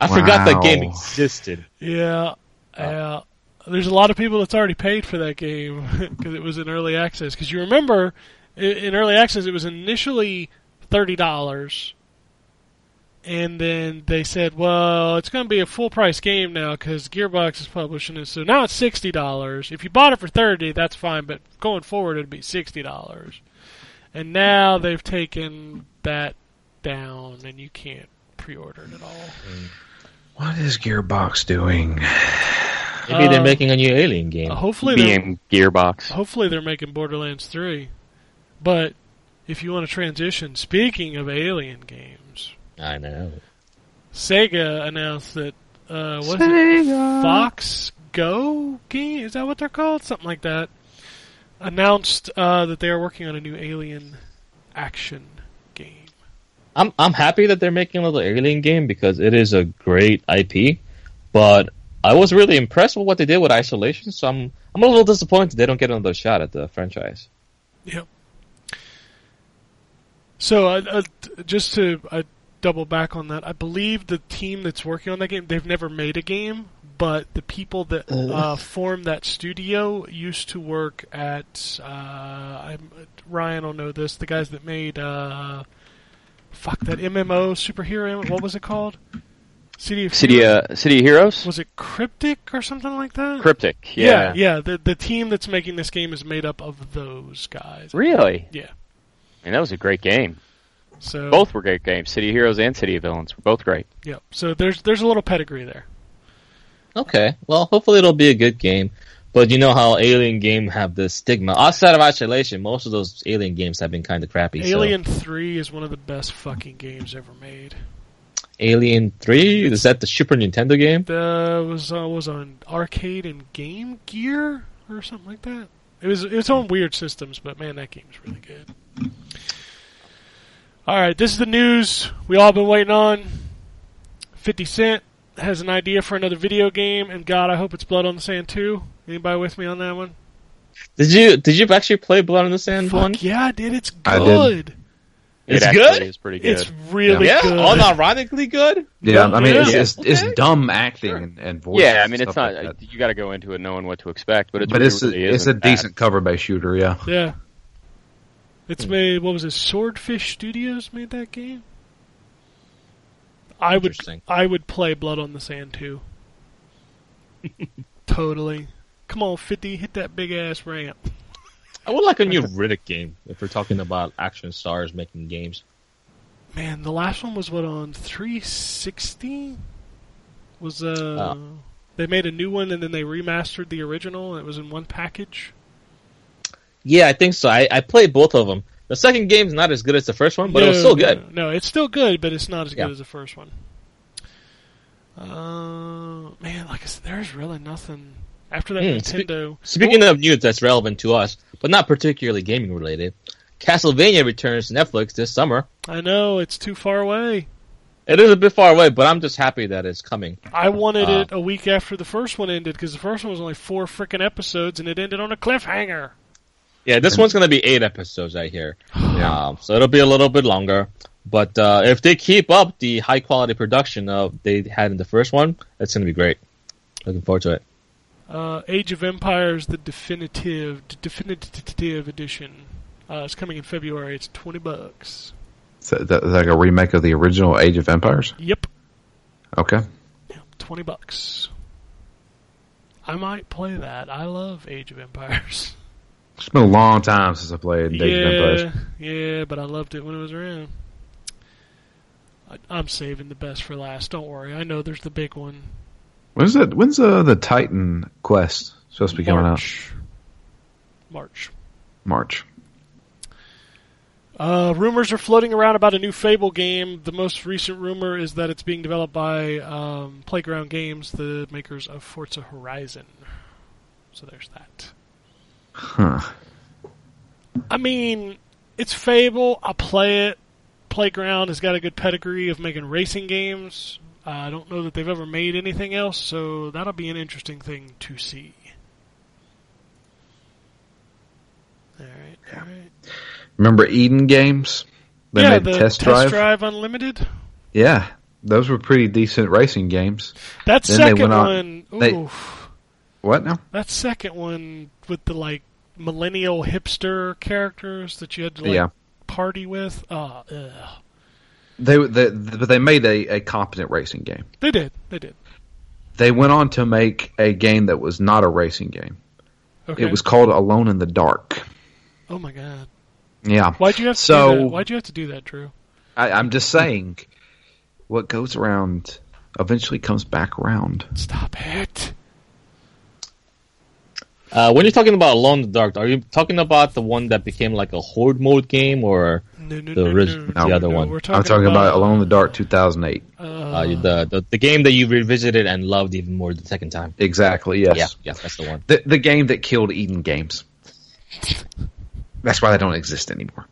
I forgot that game existed. yeah, yeah. There's a lot of people that's already paid for that game because it was in early access. Because you remember, in early access, it was initially thirty dollars, and then they said, "Well, it's going to be a full price game now because Gearbox is publishing it. So now it's sixty dollars. If you bought it for thirty, that's fine, but going forward, it'd be sixty dollars." And now they've taken that down, and you can't pre-order it at all. What is Gearbox doing? Maybe they're Uh, making a new Alien game. Hopefully, Being Gearbox. hopefully they're making Borderlands three. But if you want to transition, speaking of Alien games, I know. Sega announced that uh, what is it? Fox Go game is that what they're called? Something like that. Announced uh, that they are working on a new Alien action game. I'm I'm happy that they're making a little Alien game because it is a great IP, but I was really impressed with what they did with Isolation. So I'm I'm a little disappointed they don't get another shot at the franchise. Yep. So, uh, uh, just to uh, double back on that, I believe the team that's working on that game, they've never made a game, but the people that uh, formed that studio used to work at, uh, I'm, Ryan will know this, the guys that made, uh, fuck, that MMO superhero, what was it called? City of City, Heroes? uh, City of Heroes? Was it Cryptic or something like that? Cryptic. yeah, Yeah. yeah. The the team that's making this game is made up of those guys. Really? Yeah. And that was a great game. So Both were great games. City of Heroes and City of Villains were both great. Yep. So there's there's a little pedigree there. Okay, well hopefully it'll be a good game. But you know how Alien game have this stigma. Outside of Isolation, most of those Alien games have been kind of crappy. so- Alien Three is one of the best fucking games ever made. Alien Three is that the Super Nintendo game? The was uh, was on arcade and Game Gear or something like that. It was it was on weird systems, but man, that game game's really good. All right, this is the news we all been waiting on. Fifty Cent has an idea for another video game, and God, I hope it's Blood on the Sand 2. Anybody with me on that one? Did you did you actually play Blood on the Sand Fuck one? yeah, dude, I did. It's good. It's it good? is pretty good. It's really Yeah, good. unironically good. Yeah, I mean, it's, Yeah. it's, it's dumb acting and, and voices. yeah, I mean, it's not. like you got to go into it knowing what to expect, but it's but really, it's a, really it's a isn't bad. decent cover by shooter. Yeah, Yeah. It's hmm. made. What was it? Swordfish Studios made that game. I would. Interesting. I would play Blood on the Sand too. totally. Come on, fifty, hit that big ass ramp. I would like a new Riddick game if we're talking about action stars making games. Man, the last one was what on 360. Was uh, Oh. they made a new one and then they remastered the original. and It was in one package. Yeah, I think so. I, I played both of them. The second game's not as good as the first one, but it was still no, good. No, it's still good, but it's not as Yeah. good as the first one. Uh, man, like I said, there's really nothing after that spe- Nintendo. Speaking of news that's relevant to us, but not particularly gaming related, Castlevania returns to Netflix this summer. I know it's too far away. It is a bit far away, but I'm just happy that it's coming. I wanted Uh. it a week after the first one ended because the first one was only four freaking episodes and it ended on a cliffhanger. Yeah, this one's going to be eight episodes, I hear. Um, so it'll be a little bit longer. But uh, if they keep up the high quality production of they had in the first one, it's going to be great. Looking forward to it. Uh, Age of Empires: The Definitive Definitive Edition. Uh, it's coming in February. It's twenty bucks. So that, like a remake of the original Age of Empires. Yep, Okay. twenty bucks. I might play that. I love Age of Empires. It's been a long time since I played Age of Empires. yeah, but I loved it when it was around. I, I'm saving the best for last. Don't worry. I know there's the big one. When's that? When's uh, the Titan Quest supposed to be coming out? March. March. March. Uh, rumors are floating around about a new Fable game. The most recent rumor is that it's being developed by um, Playground Games, the makers of Forza Horizon. So there's that. Huh. I mean, it's Fable. I'll play it. Playground has got a good pedigree of making racing games. Uh, I don't know that they've ever made anything else, so that'll be an interesting thing to see. All right, all right. Remember Eden Games? They yeah, made the Test Test Drive. Drive Unlimited. Yeah, those were pretty decent racing games. That Then second went on- one, they- oof, What now? that second one with the like millennial hipster characters that you had to like Yeah. party with. Oh, ugh. They, they but they made a, a competent racing game. they did, they did. They went on to make a game that was not a racing game. Okay. It was called Alone in the Dark. Oh my god. Yeah. Why'd you have to So- do that? Why'd you have to do that, Drew? I, I'm just saying, what goes around eventually comes back around. Stop it. Uh, when you're talking about Alone in the Dark, are you talking about the one that became like a horde mode game, or No, no, The no, no, the other no, one. We're I'm talking, talking about Alone in the Dark 2008. Uh, uh, the, the the game that you revisited and loved even more the second time? Exactly. Yes. Yeah, yeah, that's the one. The the game that killed Eden Games. That's why they don't exist anymore.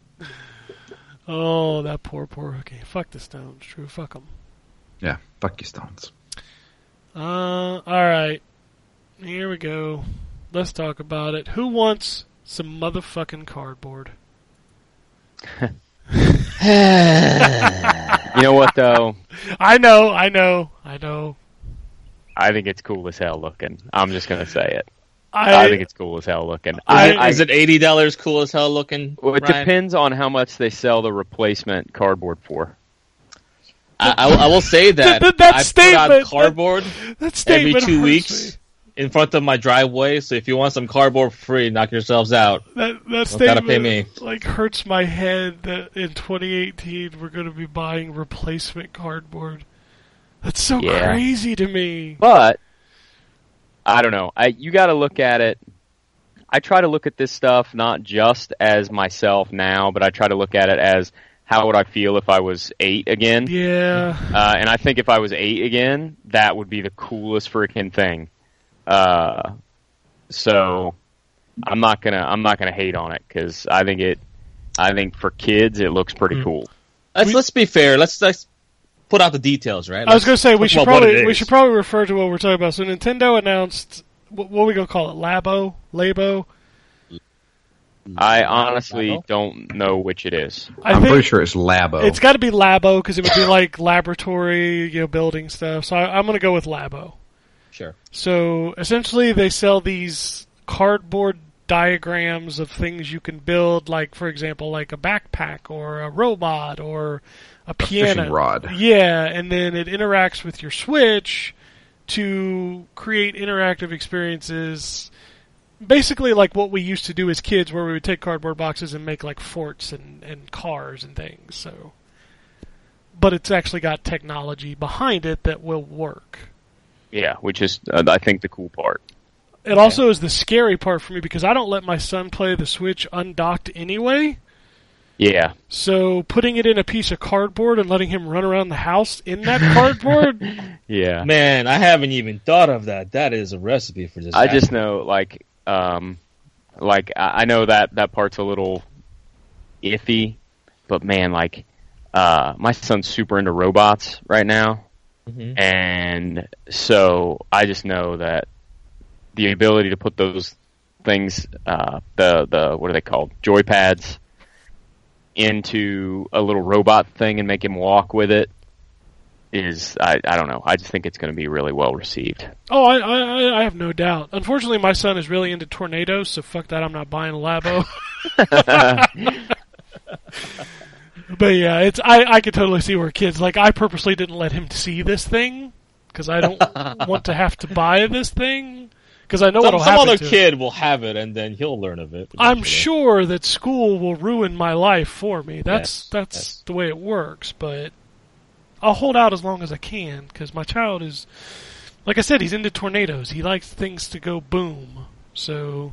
oh, that poor, poor. Okay, fuck the Stones, True. Fuck them. Yeah. Fuck you, Stones. Uh, all right. Here we go. Let's talk about it. Who wants some motherfucking cardboard? You know what though? I know, I know, I know. I think it's cool as hell looking. I'm just gonna say it. I, I think it's cool as hell looking. I- I, I, Is it eighty dollars? Cool as hell looking. well, it Ryan? depends on how much they sell the replacement cardboard for. I, I, will- I will say that, That- that I statement- put out cardboard that every statement two hurts weeks in front of my driveway. So if you want some cardboard free, knock yourselves out. That that gotta statement pay me. like hurts my head that in 2018 we're going to be buying replacement cardboard. That's so Yeah. crazy to me. But I don't know. I you got to look at it. I try to look at this stuff not just as myself now, but I try to look at it as how would I feel if I was eight again. Yeah. Uh, and I think if I was eight again, that would be the coolest freaking thing. Uh, so I'm not gonna I'm not gonna hate on it because I think it I think for kids it looks pretty Hmm. cool. Let's We- let's be fair. Let's let's put out the details, right? I was going to say we should talk about what probably we should probably refer to what we're talking about. So Nintendo announced what, what are we going to call it? Labo, Labo. I honestly Labo? don't know which it is. I I'm pretty sure it's Labo. it's got to be Labo because it would be like laboratory, you know, building stuff. So I, I'm going to go with Labo. Sure. So essentially, they sell these cardboard diagrams of things you can build, like for example, like a backpack or a robot or a piano. fishing rod. Yeah, and then it interacts with your Switch to create interactive experiences. Basically, like what we used to do as kids, where we would take cardboard boxes and make like forts and, and cars and things. So, but it's actually got technology behind it that will work. Yeah, which is uh, I think the cool part. It also is the scary part for me because I don't let my son play the Switch undocked anyway. Yeah, So putting it in a piece of cardboard and letting him run around the house in that cardboard, yeah. Man, I haven't even thought of that. That is a recipe for this. I just know like um like I I know that that part's a little iffy, but man, like uh my son's super into robots right now. Mhm. And so I just know that the ability to put those things uh the the what are they called? Joy pads into a little robot thing and make him walk with it is I, I don't know. I just think it's going to be really well received. oh, I, I I have no doubt. Unfortunately, my son is really into tornadoes, so fuck that. I'm not buying a Labo. But yeah, it's I I could totally see where kids like I purposely didn't let him see this thing because I don't want to have to buy this thing because I know some some other to it. kid will have it, and then he'll learn of it. I'm sure that school will ruin my life for me. That's Yes, that's yes. the way it works. But I'll hold out as long as I can because my child is, like I said, he's into tornadoes. He likes things to go boom. So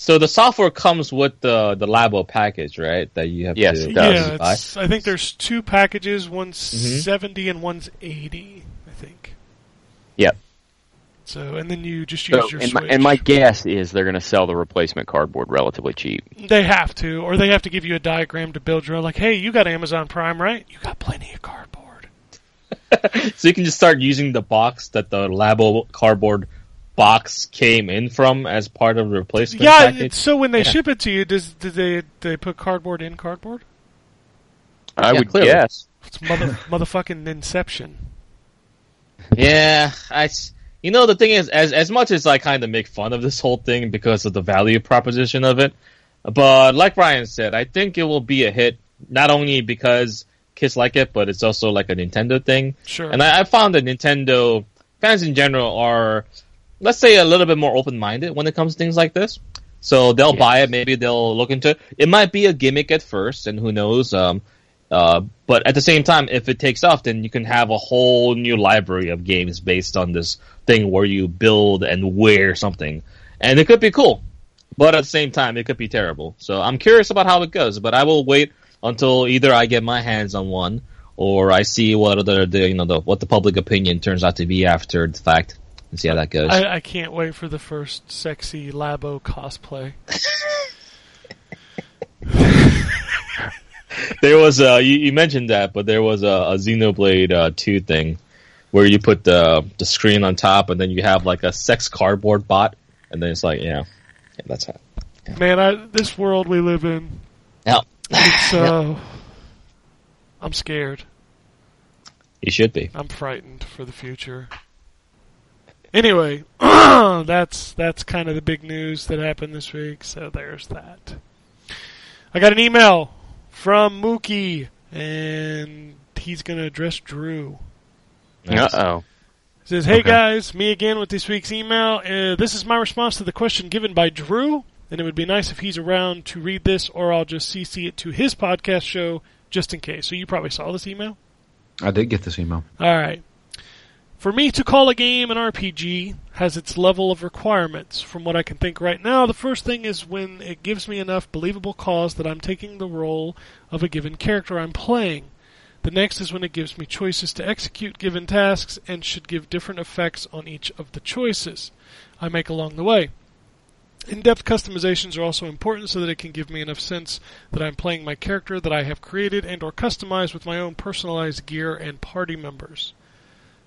So the software comes with the the Labo package, right? That you have Yes, to it does. yeah, buy. it's, I think there's two packages. One's Mhm. 70 and one's 80. I think. Yep. So and then you just use So, your and, my, Switch. and my guess is they're going to sell the replacement cardboard relatively cheap. They have to, or they have to give you a diagram to build your own. Like, hey, you got Amazon Prime, right? You got plenty of cardboard. So you can just start using the box that the Labo cardboard box came in from as part of the replacement Yeah. package. So when they Yeah. ship it to you, does do they they put cardboard in cardboard? I Yeah, would clearly. guess. It's mother motherfucking Inception. Yeah, I. s- You know, the thing is, as as much as I kind of make fun of this whole thing because of the value proposition of it, but like Ryan said, I think it will be a hit not only because kids like it, but it's also like a Nintendo thing. Sure. And I, I found that Nintendo fans in general are, let's say, a little bit more open minded when it comes to things like this. So they'll buy it, maybe they'll look into it. It might be a gimmick at first, and who knows. Um, uh, but at the same time, if it takes off, then you can have a whole new library of games based on this thing where you build and wear something, and it could be cool. But at the same time, it could be terrible. So I'm curious about how it goes. But I will wait until either I get my hands on one or I see what other the you know the what the public opinion turns out to be after the fact and see how that goes. I, I can't wait for the first sexy Labo cosplay. there was a you, you mentioned that, but there was a, a Xenoblade uh, two thing where you put the the screen on top and then you have like a sex cardboard bot, and then it's like yeah, yeah that's it. Man, I, this world we live in, Yeah, it's uh, I'm scared. you should be. I'm frightened for the future. Anyway, that's that's kind of the big news that happened this week. So there's that. I got an email from Mookie, and he's going to address Drew. Nice. Uh oh. says, "Hey Okay. guys, me again with this week's email. Uh, this is my response to the question given by Drew, and it would be nice if he's around to read this, or I'll just CC it to his podcast show just in case. So you probably saw this email." I did get this email. All right. For me to call a game an RPG has its level of requirements. From what I can think right now, the first thing is when it gives me enough believable cause that I'm taking the role of a given character I'm playing. The next is when it gives me choices to execute given tasks and should give different effects on each of the choices I make along the way. In-depth customizations are also important so that it can give me enough sense that I'm playing my character that I have created and or customized with my own personalized gear and party members.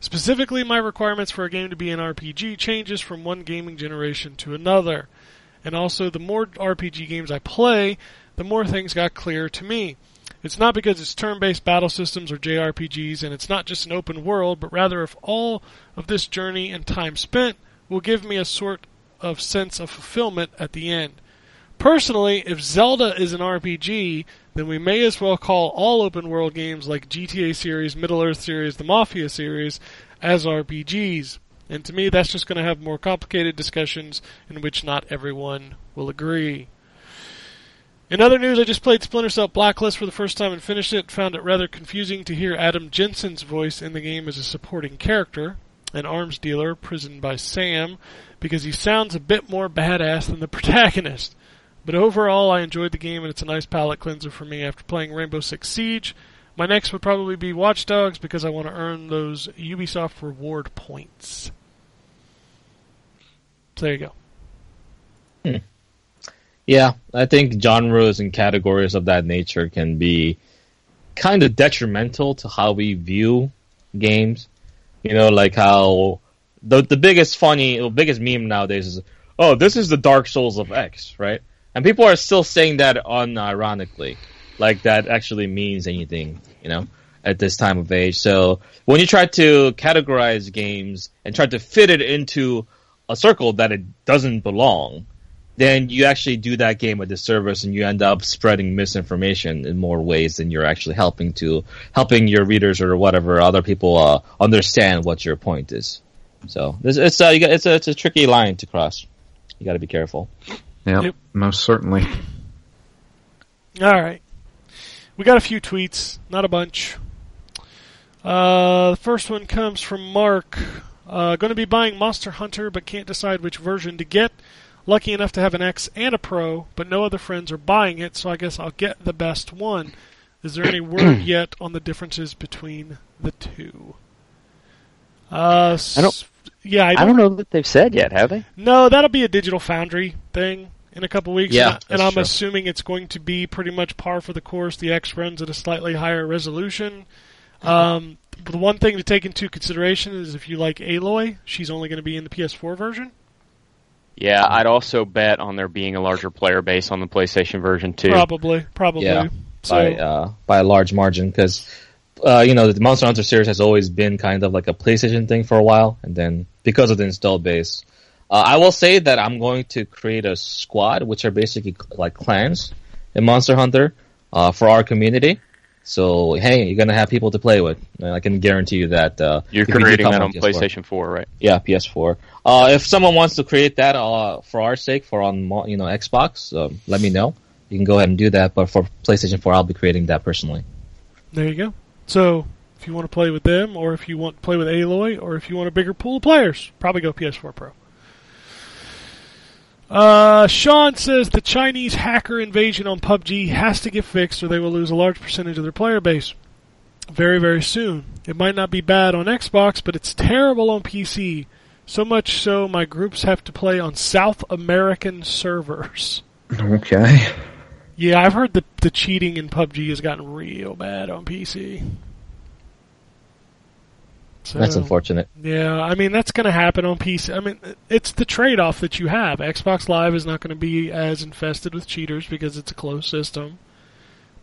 Specifically, my requirements for a game to be an RPG changes from one gaming generation to another. And also, the more RPG games I play, the more things got clear to me. It's not because it's turn-based battle systems or JRPGs, and it's not just an open world, but rather if all of this journey and time spent will give me a sort of sense of fulfillment at the end. Personally, if Zelda is an RPG, then we may as well call all open world games like GTA series, Middle Earth series, the Mafia series as RPGs. And to me, that's just going to have more complicated discussions in which not everyone will agree. In other news, I just played Splinter Cell Blacklist for the first time and finished it. Found it rather confusing to hear Adam Jensen's voice in the game as a supporting character, an arms dealer prisoned by Sam, because he sounds a bit more badass than the protagonist. But overall, I enjoyed the game, and it's a nice palate cleanser for me after playing Rainbow Six Siege. My next would probably be Watch Dogs because I want to earn those Ubisoft reward points. So there you go. Hmm. Yeah, I think genres and categories of that nature can be kind of detrimental to how we view games. You know, like how the the biggest funny, the biggest meme nowadays is, "Oh, this is the Dark Souls of X," right? And people are still saying that unironically, like that actually means anything, you know, at this time of age. So when you try to categorize games and try to fit it into a circle that it doesn't belong, then you actually do that game a disservice and you end up spreading misinformation in more ways than you're actually helping to helping your readers or whatever other people uh, understand what your point is. So this it's uh, got, it's a it's a tricky line to cross. You got to be careful. Yep, Yep. most certainly. All right. We got a few tweets, not a bunch. Uh, the first one comes from Mark. Uh, going to be buying Monster Hunter, but can't decide which version to get. Lucky enough to have an X and a Pro, but no other friends are buying it, so I guess I'll get the best one. Is there any word yet on the differences between the two? Uh, I don't- Yeah, I I don't know that they've said yet, have they? no, that'll be a digital foundry thing in a couple weeks. Yeah, and, I, and I'm true. assuming it's going to be pretty much par for the course. The X runs at a slightly higher resolution. Um, the one thing to take into consideration is if you like Aloy, she's only going to be in the PS4 version. Yeah, I'd also bet on there being a larger player base on the PlayStation version too. Probably, probably. Yeah, So by uh, by a large margin because uh, you know the Monster Hunter series has always been kind of like a PlayStation thing for a while, and then because of the installed base, uh, I will say that I'm going to create a squad, which are basically like clans in Monster Hunter uh, for our community. So hey, you're gonna have people to play with, and I can guarantee you that uh, You're if you creating that on PS4 PlayStation 4, right? yeah, PS4. Uh, if someone wants to create that uh, for our sake, for on you know Xbox, um, let me know. You can go ahead and do that. But for PlayStation 4, I'll be creating that personally. there you go. So if you want to play with them, or if you want to play with Aloy, or if you want a bigger pool of players, probably go PS4 Pro. Uh, Sean says the Chinese hacker invasion on PUBG has to get fixed or they will lose a large percentage of their player base. Very, very soon. It might not be bad on Xbox, but it's terrible on PC. So much so my groups have to play on South American servers. Okay. Yeah, I've heard that the cheating in PUBG has gotten real bad on PC. So, That's unfortunate. Yeah, I mean that's going to happen on PC. I mean it's the trade-off that you have. Xbox Live is not going to be as infested with cheaters because it's a closed system.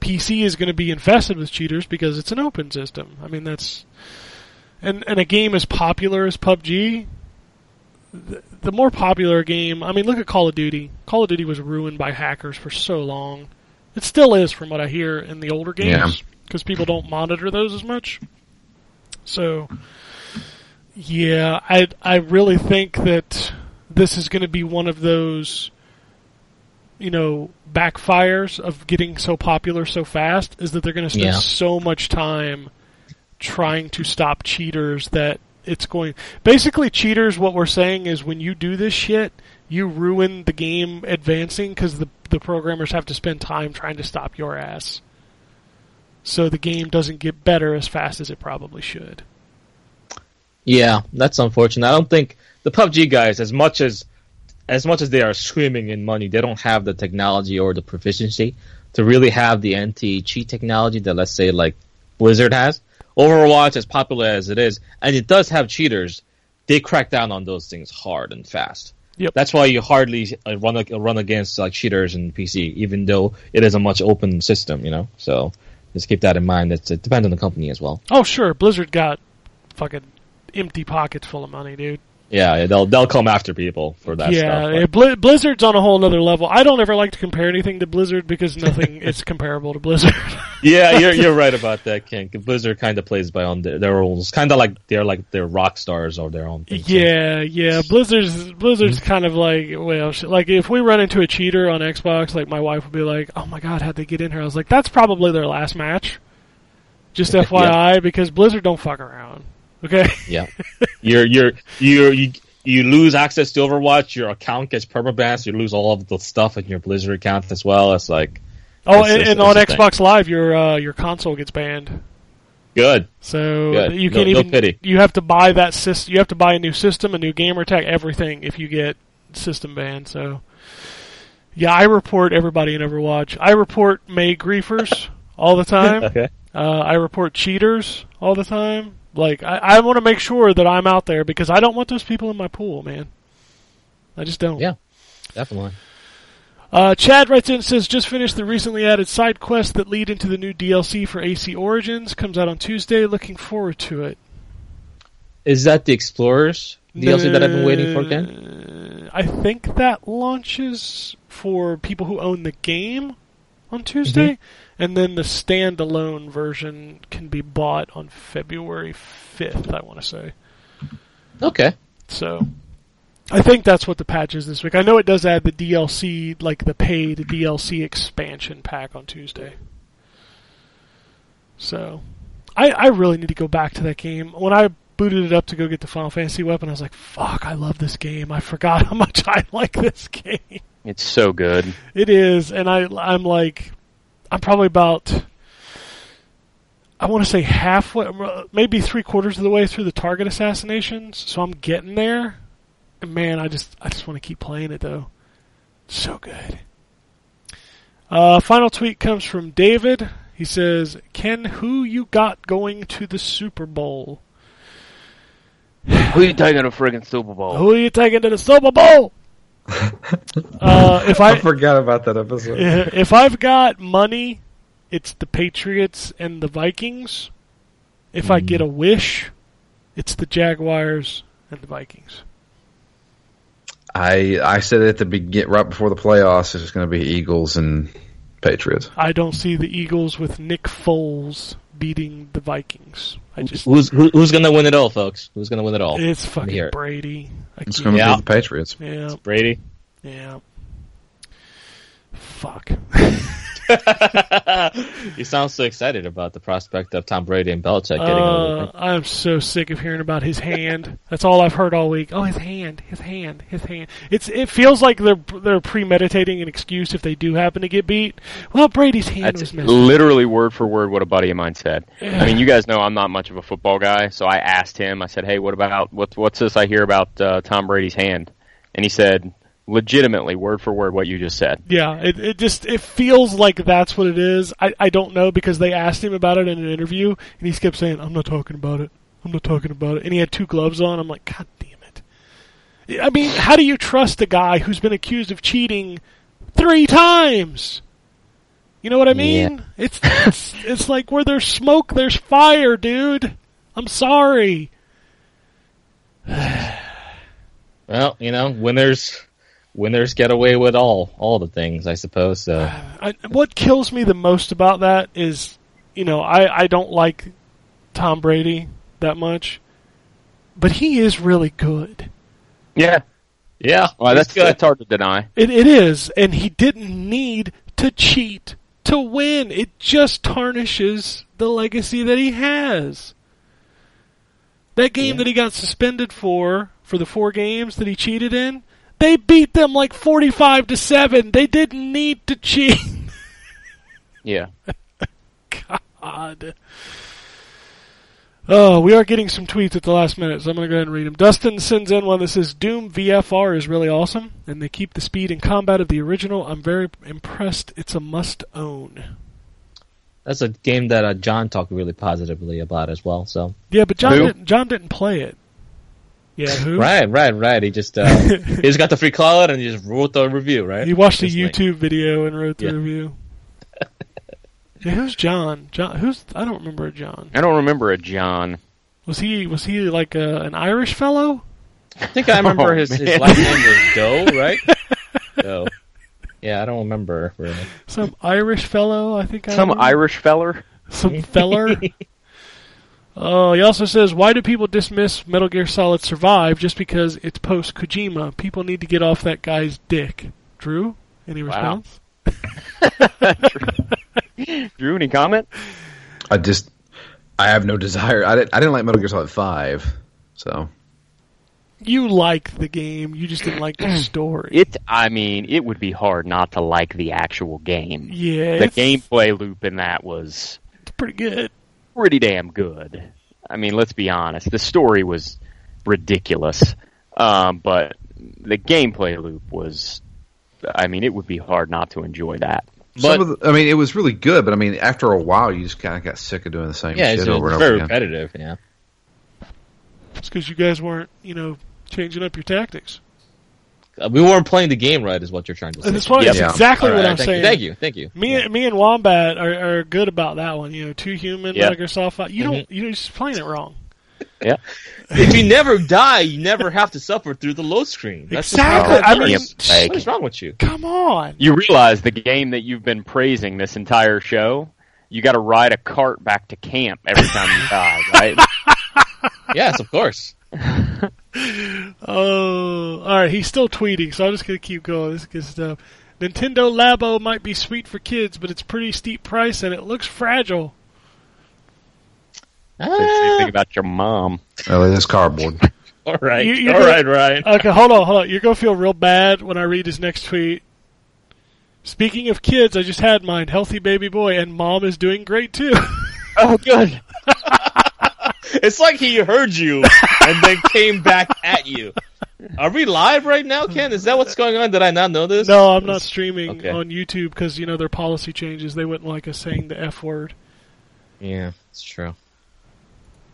PC is going to be infested with cheaters because it's an open system. I mean that's and and a game as popular as PUBG the, the more popular a game, I mean look at Call of Duty. Call of Duty was ruined by hackers for so long. It still is from what I hear in the older games because people don't monitor those as much. So yeah, I I really think that this is going to be one of those you know backfires of getting so popular so fast is that they're going to spend Yeah. so much time trying to stop cheaters that it's going basically cheaters what we're saying is when you do this shit you ruin the game advancing cuz the the programmers have to spend time trying to stop your ass so the game doesn't get better as fast as it probably should Yeah, that's unfortunate. I don't think the PUBG guys, as much as as much as they are swimming in money, they don't have the technology or the proficiency to really have the anti-cheat technology that let's say like Blizzard has. Overwatch, as popular as it is, and it does have cheaters, they crack down on those things hard and fast. Yep. That's why you hardly uh, run run against like cheaters in PC, even though it is a much open system. You know, so just keep that in mind. It's, it depends on the company as well. oh sure blizzard got fucking empty pockets full of money dude Yeah, yeah, they'll they'll come after people for that yeah, stuff. but- yeah, Blizzard's on a whole other level. I don't ever like to compare anything to Blizzard because nothing is comparable to Blizzard. yeah, you're you're right about that, Ken. Blizzard kind of plays by on their, their rules, kind of like they're like they're rock stars or their own thing. so- yeah, yeah. Blizzard's Blizzard's mm-hmm. kind of like well, like if we run into a cheater on Xbox, like my wife would be like, "Oh my god, how'd they get in here?" I was like, "That's probably their last match." Just FYI, because Blizzard don't fuck around. Okay. yeah. You're you're you're you you lose access to Overwatch, your account gets permabanned, you lose all of the stuff in your Blizzard account as well. It's like Oh, It's and, just- and it's on a thing. Xbox Live, your uh, your console gets banned. good. So Good. you can't no even. pity. You have to buy that system. You have to buy a new system, a new gamer tag, everything if you get system banned. So yeah, I report everybody in Overwatch. I report Mei griefers all the time. Okay. Uh, I report cheaters all the time. Like I, I want to make sure that I'm out there because I don't want those people in my pool, man. I just don't. Yeah. Definitely. Uh, Chad writes in and says, just finished the recently added side quests that lead into the new DLC for AC Origins. Comes out on Tuesday. Looking forward to it. Is that the Explorers DLC that I've been waiting for, Ken? I think that launches for people who own the game on Tuesday, and then the standalone version can be bought on February 5th, I want to say. Okay. So, I think that's what the patch is this week. I know it does add the DLC, like the paid DLC expansion pack on Tuesday. So, I, I really need to go back to that game. When I booted it up to go get the Final Fantasy weapon, I was like, fuck, I love this game. I forgot how much I like this game. It's so good. It is, and I I'm like, I'm probably about, I want to say halfway, maybe three quarters of the way through the target assassinations. So I'm getting there, and man, I just I just want to keep playing it though. So good. Uh, final tweet comes from David. He says, "Ken, who you got going to the Super Bowl? Who you taking to friggin' Super Bowl? Who are you taking to the Super Bowl?" Uh, if I I forgot about that episode. if I've got money, it's the Patriots and the Vikings. If I get a wish, it's the Jaguars and the Vikings. I I said at the begin right before the playoffs, it's going to be Eagles and Patriots. I don't see the Eagles with Nick Foles beating the Vikings. I just Who's who, who's gonna win it all, folks? Who's gonna win it all? it's fucking hear it. Brady. I It's can't- going to Yeah. be the Patriots. yeah, Brady. yeah. Fuck. you sound so excited about the prospect of Tom Brady and Belichick getting Uh, I'm so sick of hearing about his hand. That's all I've heard all week. Oh, his hand, his hand, his hand. It's it feels like they're they're premeditating an excuse if they do happen to get beat. Well, Brady's hand That's was missing. literally word for word what a buddy of mine said. I mean, you guys know I'm not much of a football guy, so I asked him. I said, "Hey, what about what, what's this I hear about uh, Tom Brady's hand?" And he said, legitimately, word for word, what you just said. Yeah, it it just it feels like that's what it is. I I don't know because they asked him about it in an interview and he kept saying, "I'm not talking about it. I'm not talking about it." And he had two gloves on. I'm like, "God damn it." I mean, how do you trust a guy who's been accused of cheating 3 times? You know what I mean? It's, it's it's like where there's smoke, there's fire, dude. I'm sorry. Well, you know, winners winners get away with all all the things, I suppose. So I, what kills me the most about that is, you know, I, I don't like Tom Brady that much, but he is really good. Yeah, yeah, well, that's good. that's hard to deny. It, it is, and he didn't need to cheat to win. It just tarnishes the legacy that he has. That game that he got suspended for, for the four games that he cheated in, they beat them like 45 to 7. They didn't need to cheat. Yeah, God. Oh, we are getting some tweets at the last minute, so I'm going to go ahead and read them. Dustin sends in one that says Doom VFR is really awesome, and they keep the speed and combat of the original. I'm very impressed. It's a must own. That's a game that uh, John talked really positively about as well. So Yeah, but John Who? didn't, John didn't play it. Yeah, who? right, right, right. He just uh, he just got the free cloud and he just wrote the review, right? He watched a Just like- YouTube video and wrote the Yeah. review. yeah, who's John? John? Who's? I don't remember a John. I don't remember a John. Was he? Was he like a, an Irish fellow? I think I remember Oh, his, his last name was Doe, right? Doe. Yeah, I don't remember really. Some Irish fellow? I think. Some remember. Irish feller. some feller. Oh, he also says, why do people dismiss Metal Gear Solid Survive just because it's post Kojima? People need to get off that guy's dick. Drew, any response? Wow. response? Drew, any comment? I just I have no desire. I didn't I didn't like Metal Gear Solid Five, so You liked the game, you just didn't like the story. It. I mean, it would be hard not to like the actual game. yeah, The gameplay loop in that was it's pretty good. Pretty damn good. I mean, let's be honest. The story was ridiculous, um, but the gameplay loop was. I mean, it would be hard not to enjoy that. some of the, I mean it was really good, but I mean after a while you just kind of got sick of doing the same Yeah, shit it's, over it's and very over again. repetitive. Yeah. It's because you guys weren't, you know, changing up your tactics. Uh, we weren't playing the game right, is what you're trying to say. And that's, what, Yeah. that's exactly All what right, I'm thank saying. You, thank you, thank you. Me, Yeah. me and Wombat are, are good about that one. You know, two human Yeah. Metal Gear Solid Five. You Mhm. don't, you're just playing it wrong. Yeah. if you never die, you never have to suffer through the load screen. That's Exactly. I mean, Like, what is wrong with you? Come on. you realize the game that you've been praising this entire show, you got to ride a cart back to camp every time you die, right? yes, of course. Oh, all right. He's still tweeting, so I'm just gonna keep going. This is good stuff. Nintendo Labo might be sweet for kids, but it's pretty steep price and it looks fragile. What do you Ah, think about your mom? Oh, it is cardboard. all right, You- you're all gonna- right, Ryan. Okay, hold on, hold on. You're gonna feel real bad when I read his next tweet. Speaking of kids, I just had mine. Healthy baby boy, and mom is doing great too. Oh, good. It's like he heard you and then came back at you. Are we live right now, Ken? Is that what's going on? Did I not know this? no, I'm not streaming Okay. on YouTube because you know their policy changes. They wouldn't like us saying the f word. Yeah, it's true.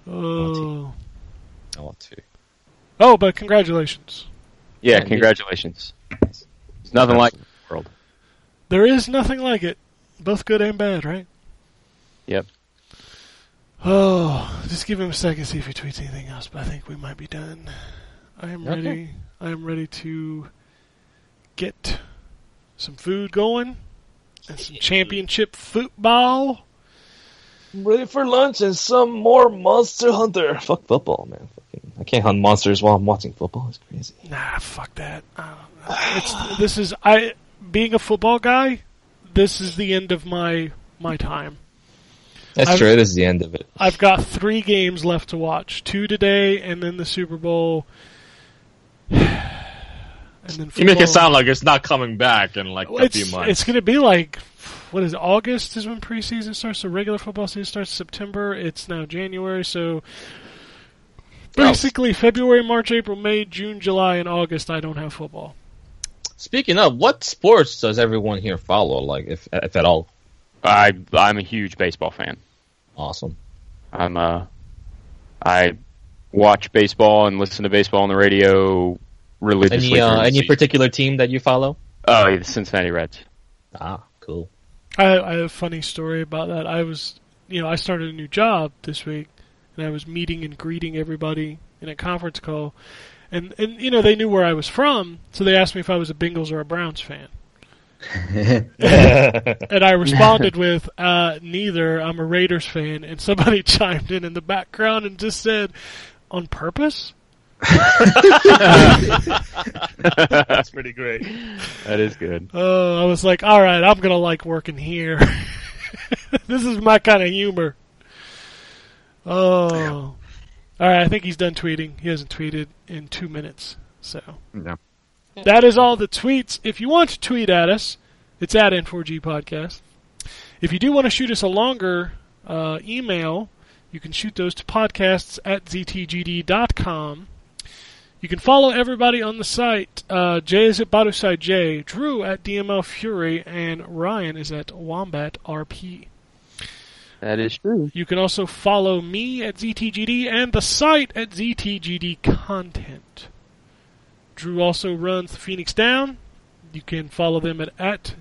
Oh, I want to. oh, but congratulations. Yeah, Yeah, congratulations. It's nothing like the world. There is nothing like it, both good and bad, right? Yep. Oh, just give him a second, see if he tweets anything else. But I think we might be done. I am Okay. ready. I am ready to get some food going and some championship football. I'm ready for lunch and some more Monster Hunter. Fuck football, man. Fucking, I can't hunt monsters while I'm watching football. It's crazy. Nah, fuck that. I. It's, this is I being a football guy. This is the end of my my time. That's I've- true. It is the end of it. I've got three games left to watch: two today, and then the Super Bowl. And then You make it sound like it's not coming back in like a it's, few months. It's going to be like what is it, August is when preseason starts. So regular football season starts September. It's now January, so oh. basically February, March, April, May, June, July, and August. I don't have football. Speaking of, what sports does everyone here follow? Like, if if at all? I I'm a huge baseball fan. Awesome. I'm uh I watch baseball and listen to baseball on the radio religiously. Any uh, any season. particular team that you follow? Oh, yeah, the Cincinnati Reds. Ah, cool. I, I have a funny story about that. I was, you know, I started a new job this week, and I was meeting and greeting everybody in a conference call, and and you know they knew where I was from, so they asked me if I was a Bengals or a Browns fan, and I responded with uh, neither. I'm a Raiders fan, and somebody chimed in in the background and just said, "On purpose." That's pretty great. That is good. Oh, I was like, all right, I'm gonna like working here. this is my kind of humor. Oh, all right. I think he's done tweeting. He hasn't tweeted in two minutes. So No. That is all the tweets. If you want to tweet at us, it's at N4G Podcast. If you do want to shoot us a longer uh, email, you can shoot those to podcasts at ztgd.com. You can follow everybody on the site. Uh, Jay is at Badusai J, Drew at DML Fury, and Ryan is at Wombat RP. That is true. You can also follow me at ZTGD and the site at ZTGD Content. Drew also runs the Phoenix Down. You can follow them at at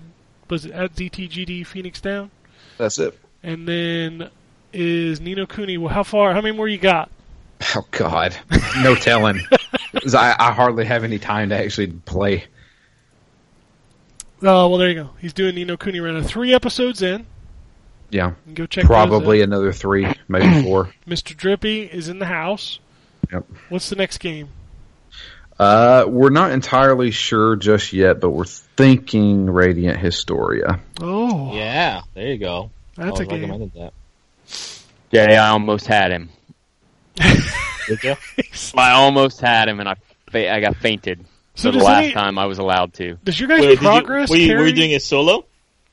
was it at ZTGD Phoenix Down. That's it. And then is Ni no Kuni. Well, how far? How many more you got? Oh God, no telling. I, I hardly have any time to actually play. Oh, well, there you go. He's doing Ni no Kuni right now. Three episodes in. Yeah, go check probably another three, maybe four. Mr. Drippy is in the house. Yep. What's the next game? Uh, we're not entirely sure just yet, but we're thinking Radiant Historia. Oh, Yeah, there you go. that's I a game. that. Yeah, I almost had him. Did you? I almost had him, and I fa- I got fainted. So So the last any- time I was allowed to. Does your guys' Wait, did you, progress were, you, were you doing it solo?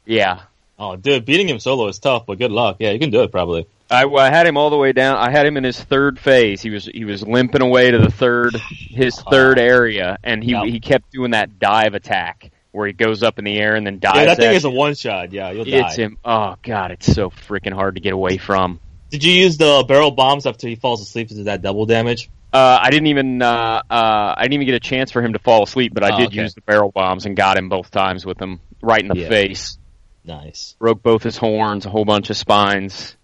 Yeah, Oh, dude, beating him solo is tough, but good luck. Yeah, you can do it probably. I, I had him all the way down. I had him in his third phase. He was he was limping away to the third his third area, and he Yep. he kept doing that dive attack where he goes up in the air and then dives. Yeah, that thing is a one shot. Yeah, you'll It's die. him. Oh god, it's so freaking hard to get away from. Did you use the barrel bombs after he falls asleep to that double damage? Uh, I didn't even uh, uh, I didn't even get a chance for him to fall asleep, but I Oh, did okay. use the barrel bombs and got him both times with them right in the Yeah. face. Nice. Broke both his horns, a whole bunch of spines.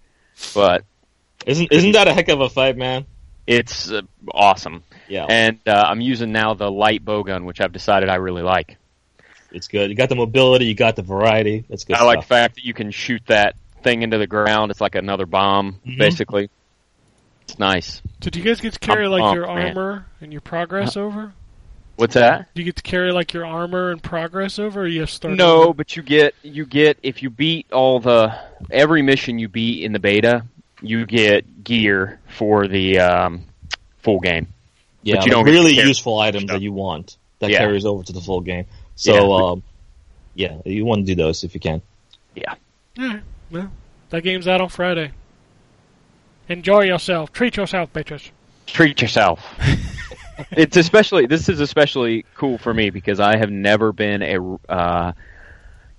But Isn't isn't that a heck of a fight, man? It's uh, awesome. Yeah, And uh, I'm using now the light bow gun, which I've decided I really like. it's good. You got the mobility, you got the variety. That's good I like the fact that you can shoot that thing into the ground. It's like another bomb, Mhm. basically. It's nice. So do you guys get to carry I'm like pumped, your man. armor and your progress over? What's that? Do you get to carry like your armor and progress over, or you have to start? No, over? but you get you get if you beat all the every mission you beat in the beta, you get gear for the um, full game. Yeah, but you don't get really to useful items stuff. that you want that Yeah. carries over to the full game. So, Yeah. um, yeah, you want to do those if you can. Yeah. Alright, well, that game's out on Friday. Enjoy yourself. Treat yourself, bitches. Treat yourself. it's especially this is especially cool for me because I have never been a uh,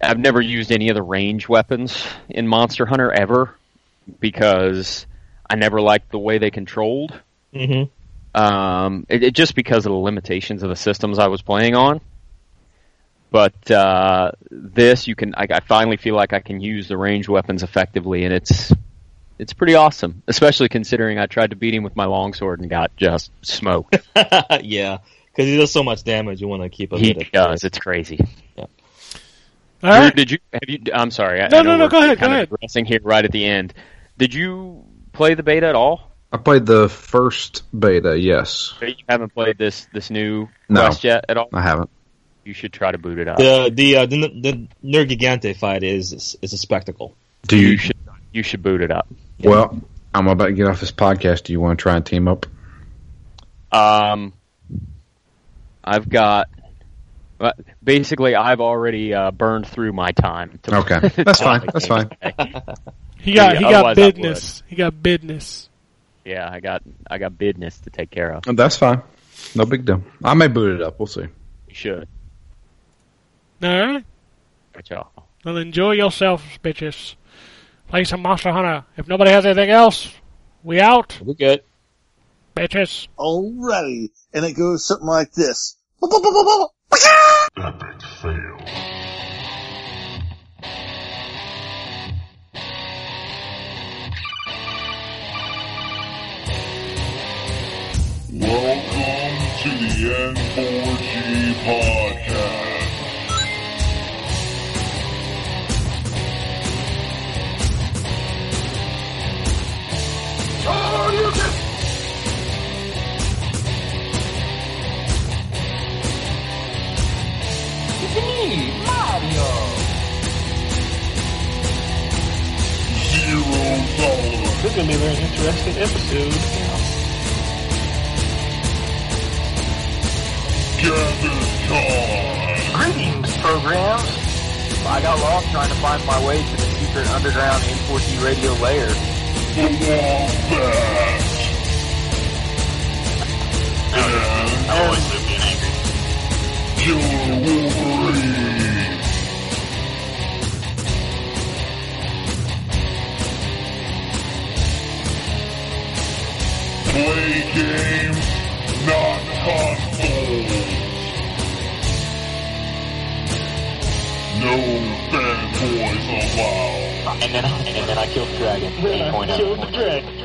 I've never used any of the range weapons in Monster Hunter ever because I never liked the way they controlled. Mm-hmm. um, it, it, just because of the limitations of the systems I was playing on. But uh, this, you can. I, I finally feel like I can use the range weapons effectively, and it's it's pretty awesome. Especially considering I tried to beat him with my longsword and got just smoked. yeah, because he does so much damage. You want to keep a he bit of does. It's crazy. All Drew, right. Did you? Have you? I'm sorry. I, No, I no, no, go ahead, go kinda ahead. digressing here right at the end. Did you play the beta at all? I played the first beta. Yes, You haven't played this this new No. quest yet at all. I haven't. You should try to boot it up. the the uh, the, the Nergigante fight is is a spectacle. Do you you? should you should boot it up. Well, I'm about to get off this podcast. Do you want to try and team up? Um, I've got. Basically, I've already uh, burned through my time. To Okay, that's fine. That's game fine. He got he got otherwise I business. He got business. Yeah, I got I got business to take care of. That's fine. No big deal. I may boot it up. We'll see. You should. All right. Good y'all. Well, enjoy yourselves, bitches. Play some Monster Hunter. If nobody has anything else, we out, We're good. bitches. Alrighty. And it goes something like this. Epic fail. Welcome to the N4G podcast. Zero tolerance. This is going to be a very interesting episode. Gather time. Greetings, programs. I got lost trying to find my way to the secret underground N4G radio layer. The Wombat. And I always live being angry. Killer Wolverine. Play games, not consoles. No fanboys allowed. And then, and then I killed the dragon. 8.0. Killed the dragon.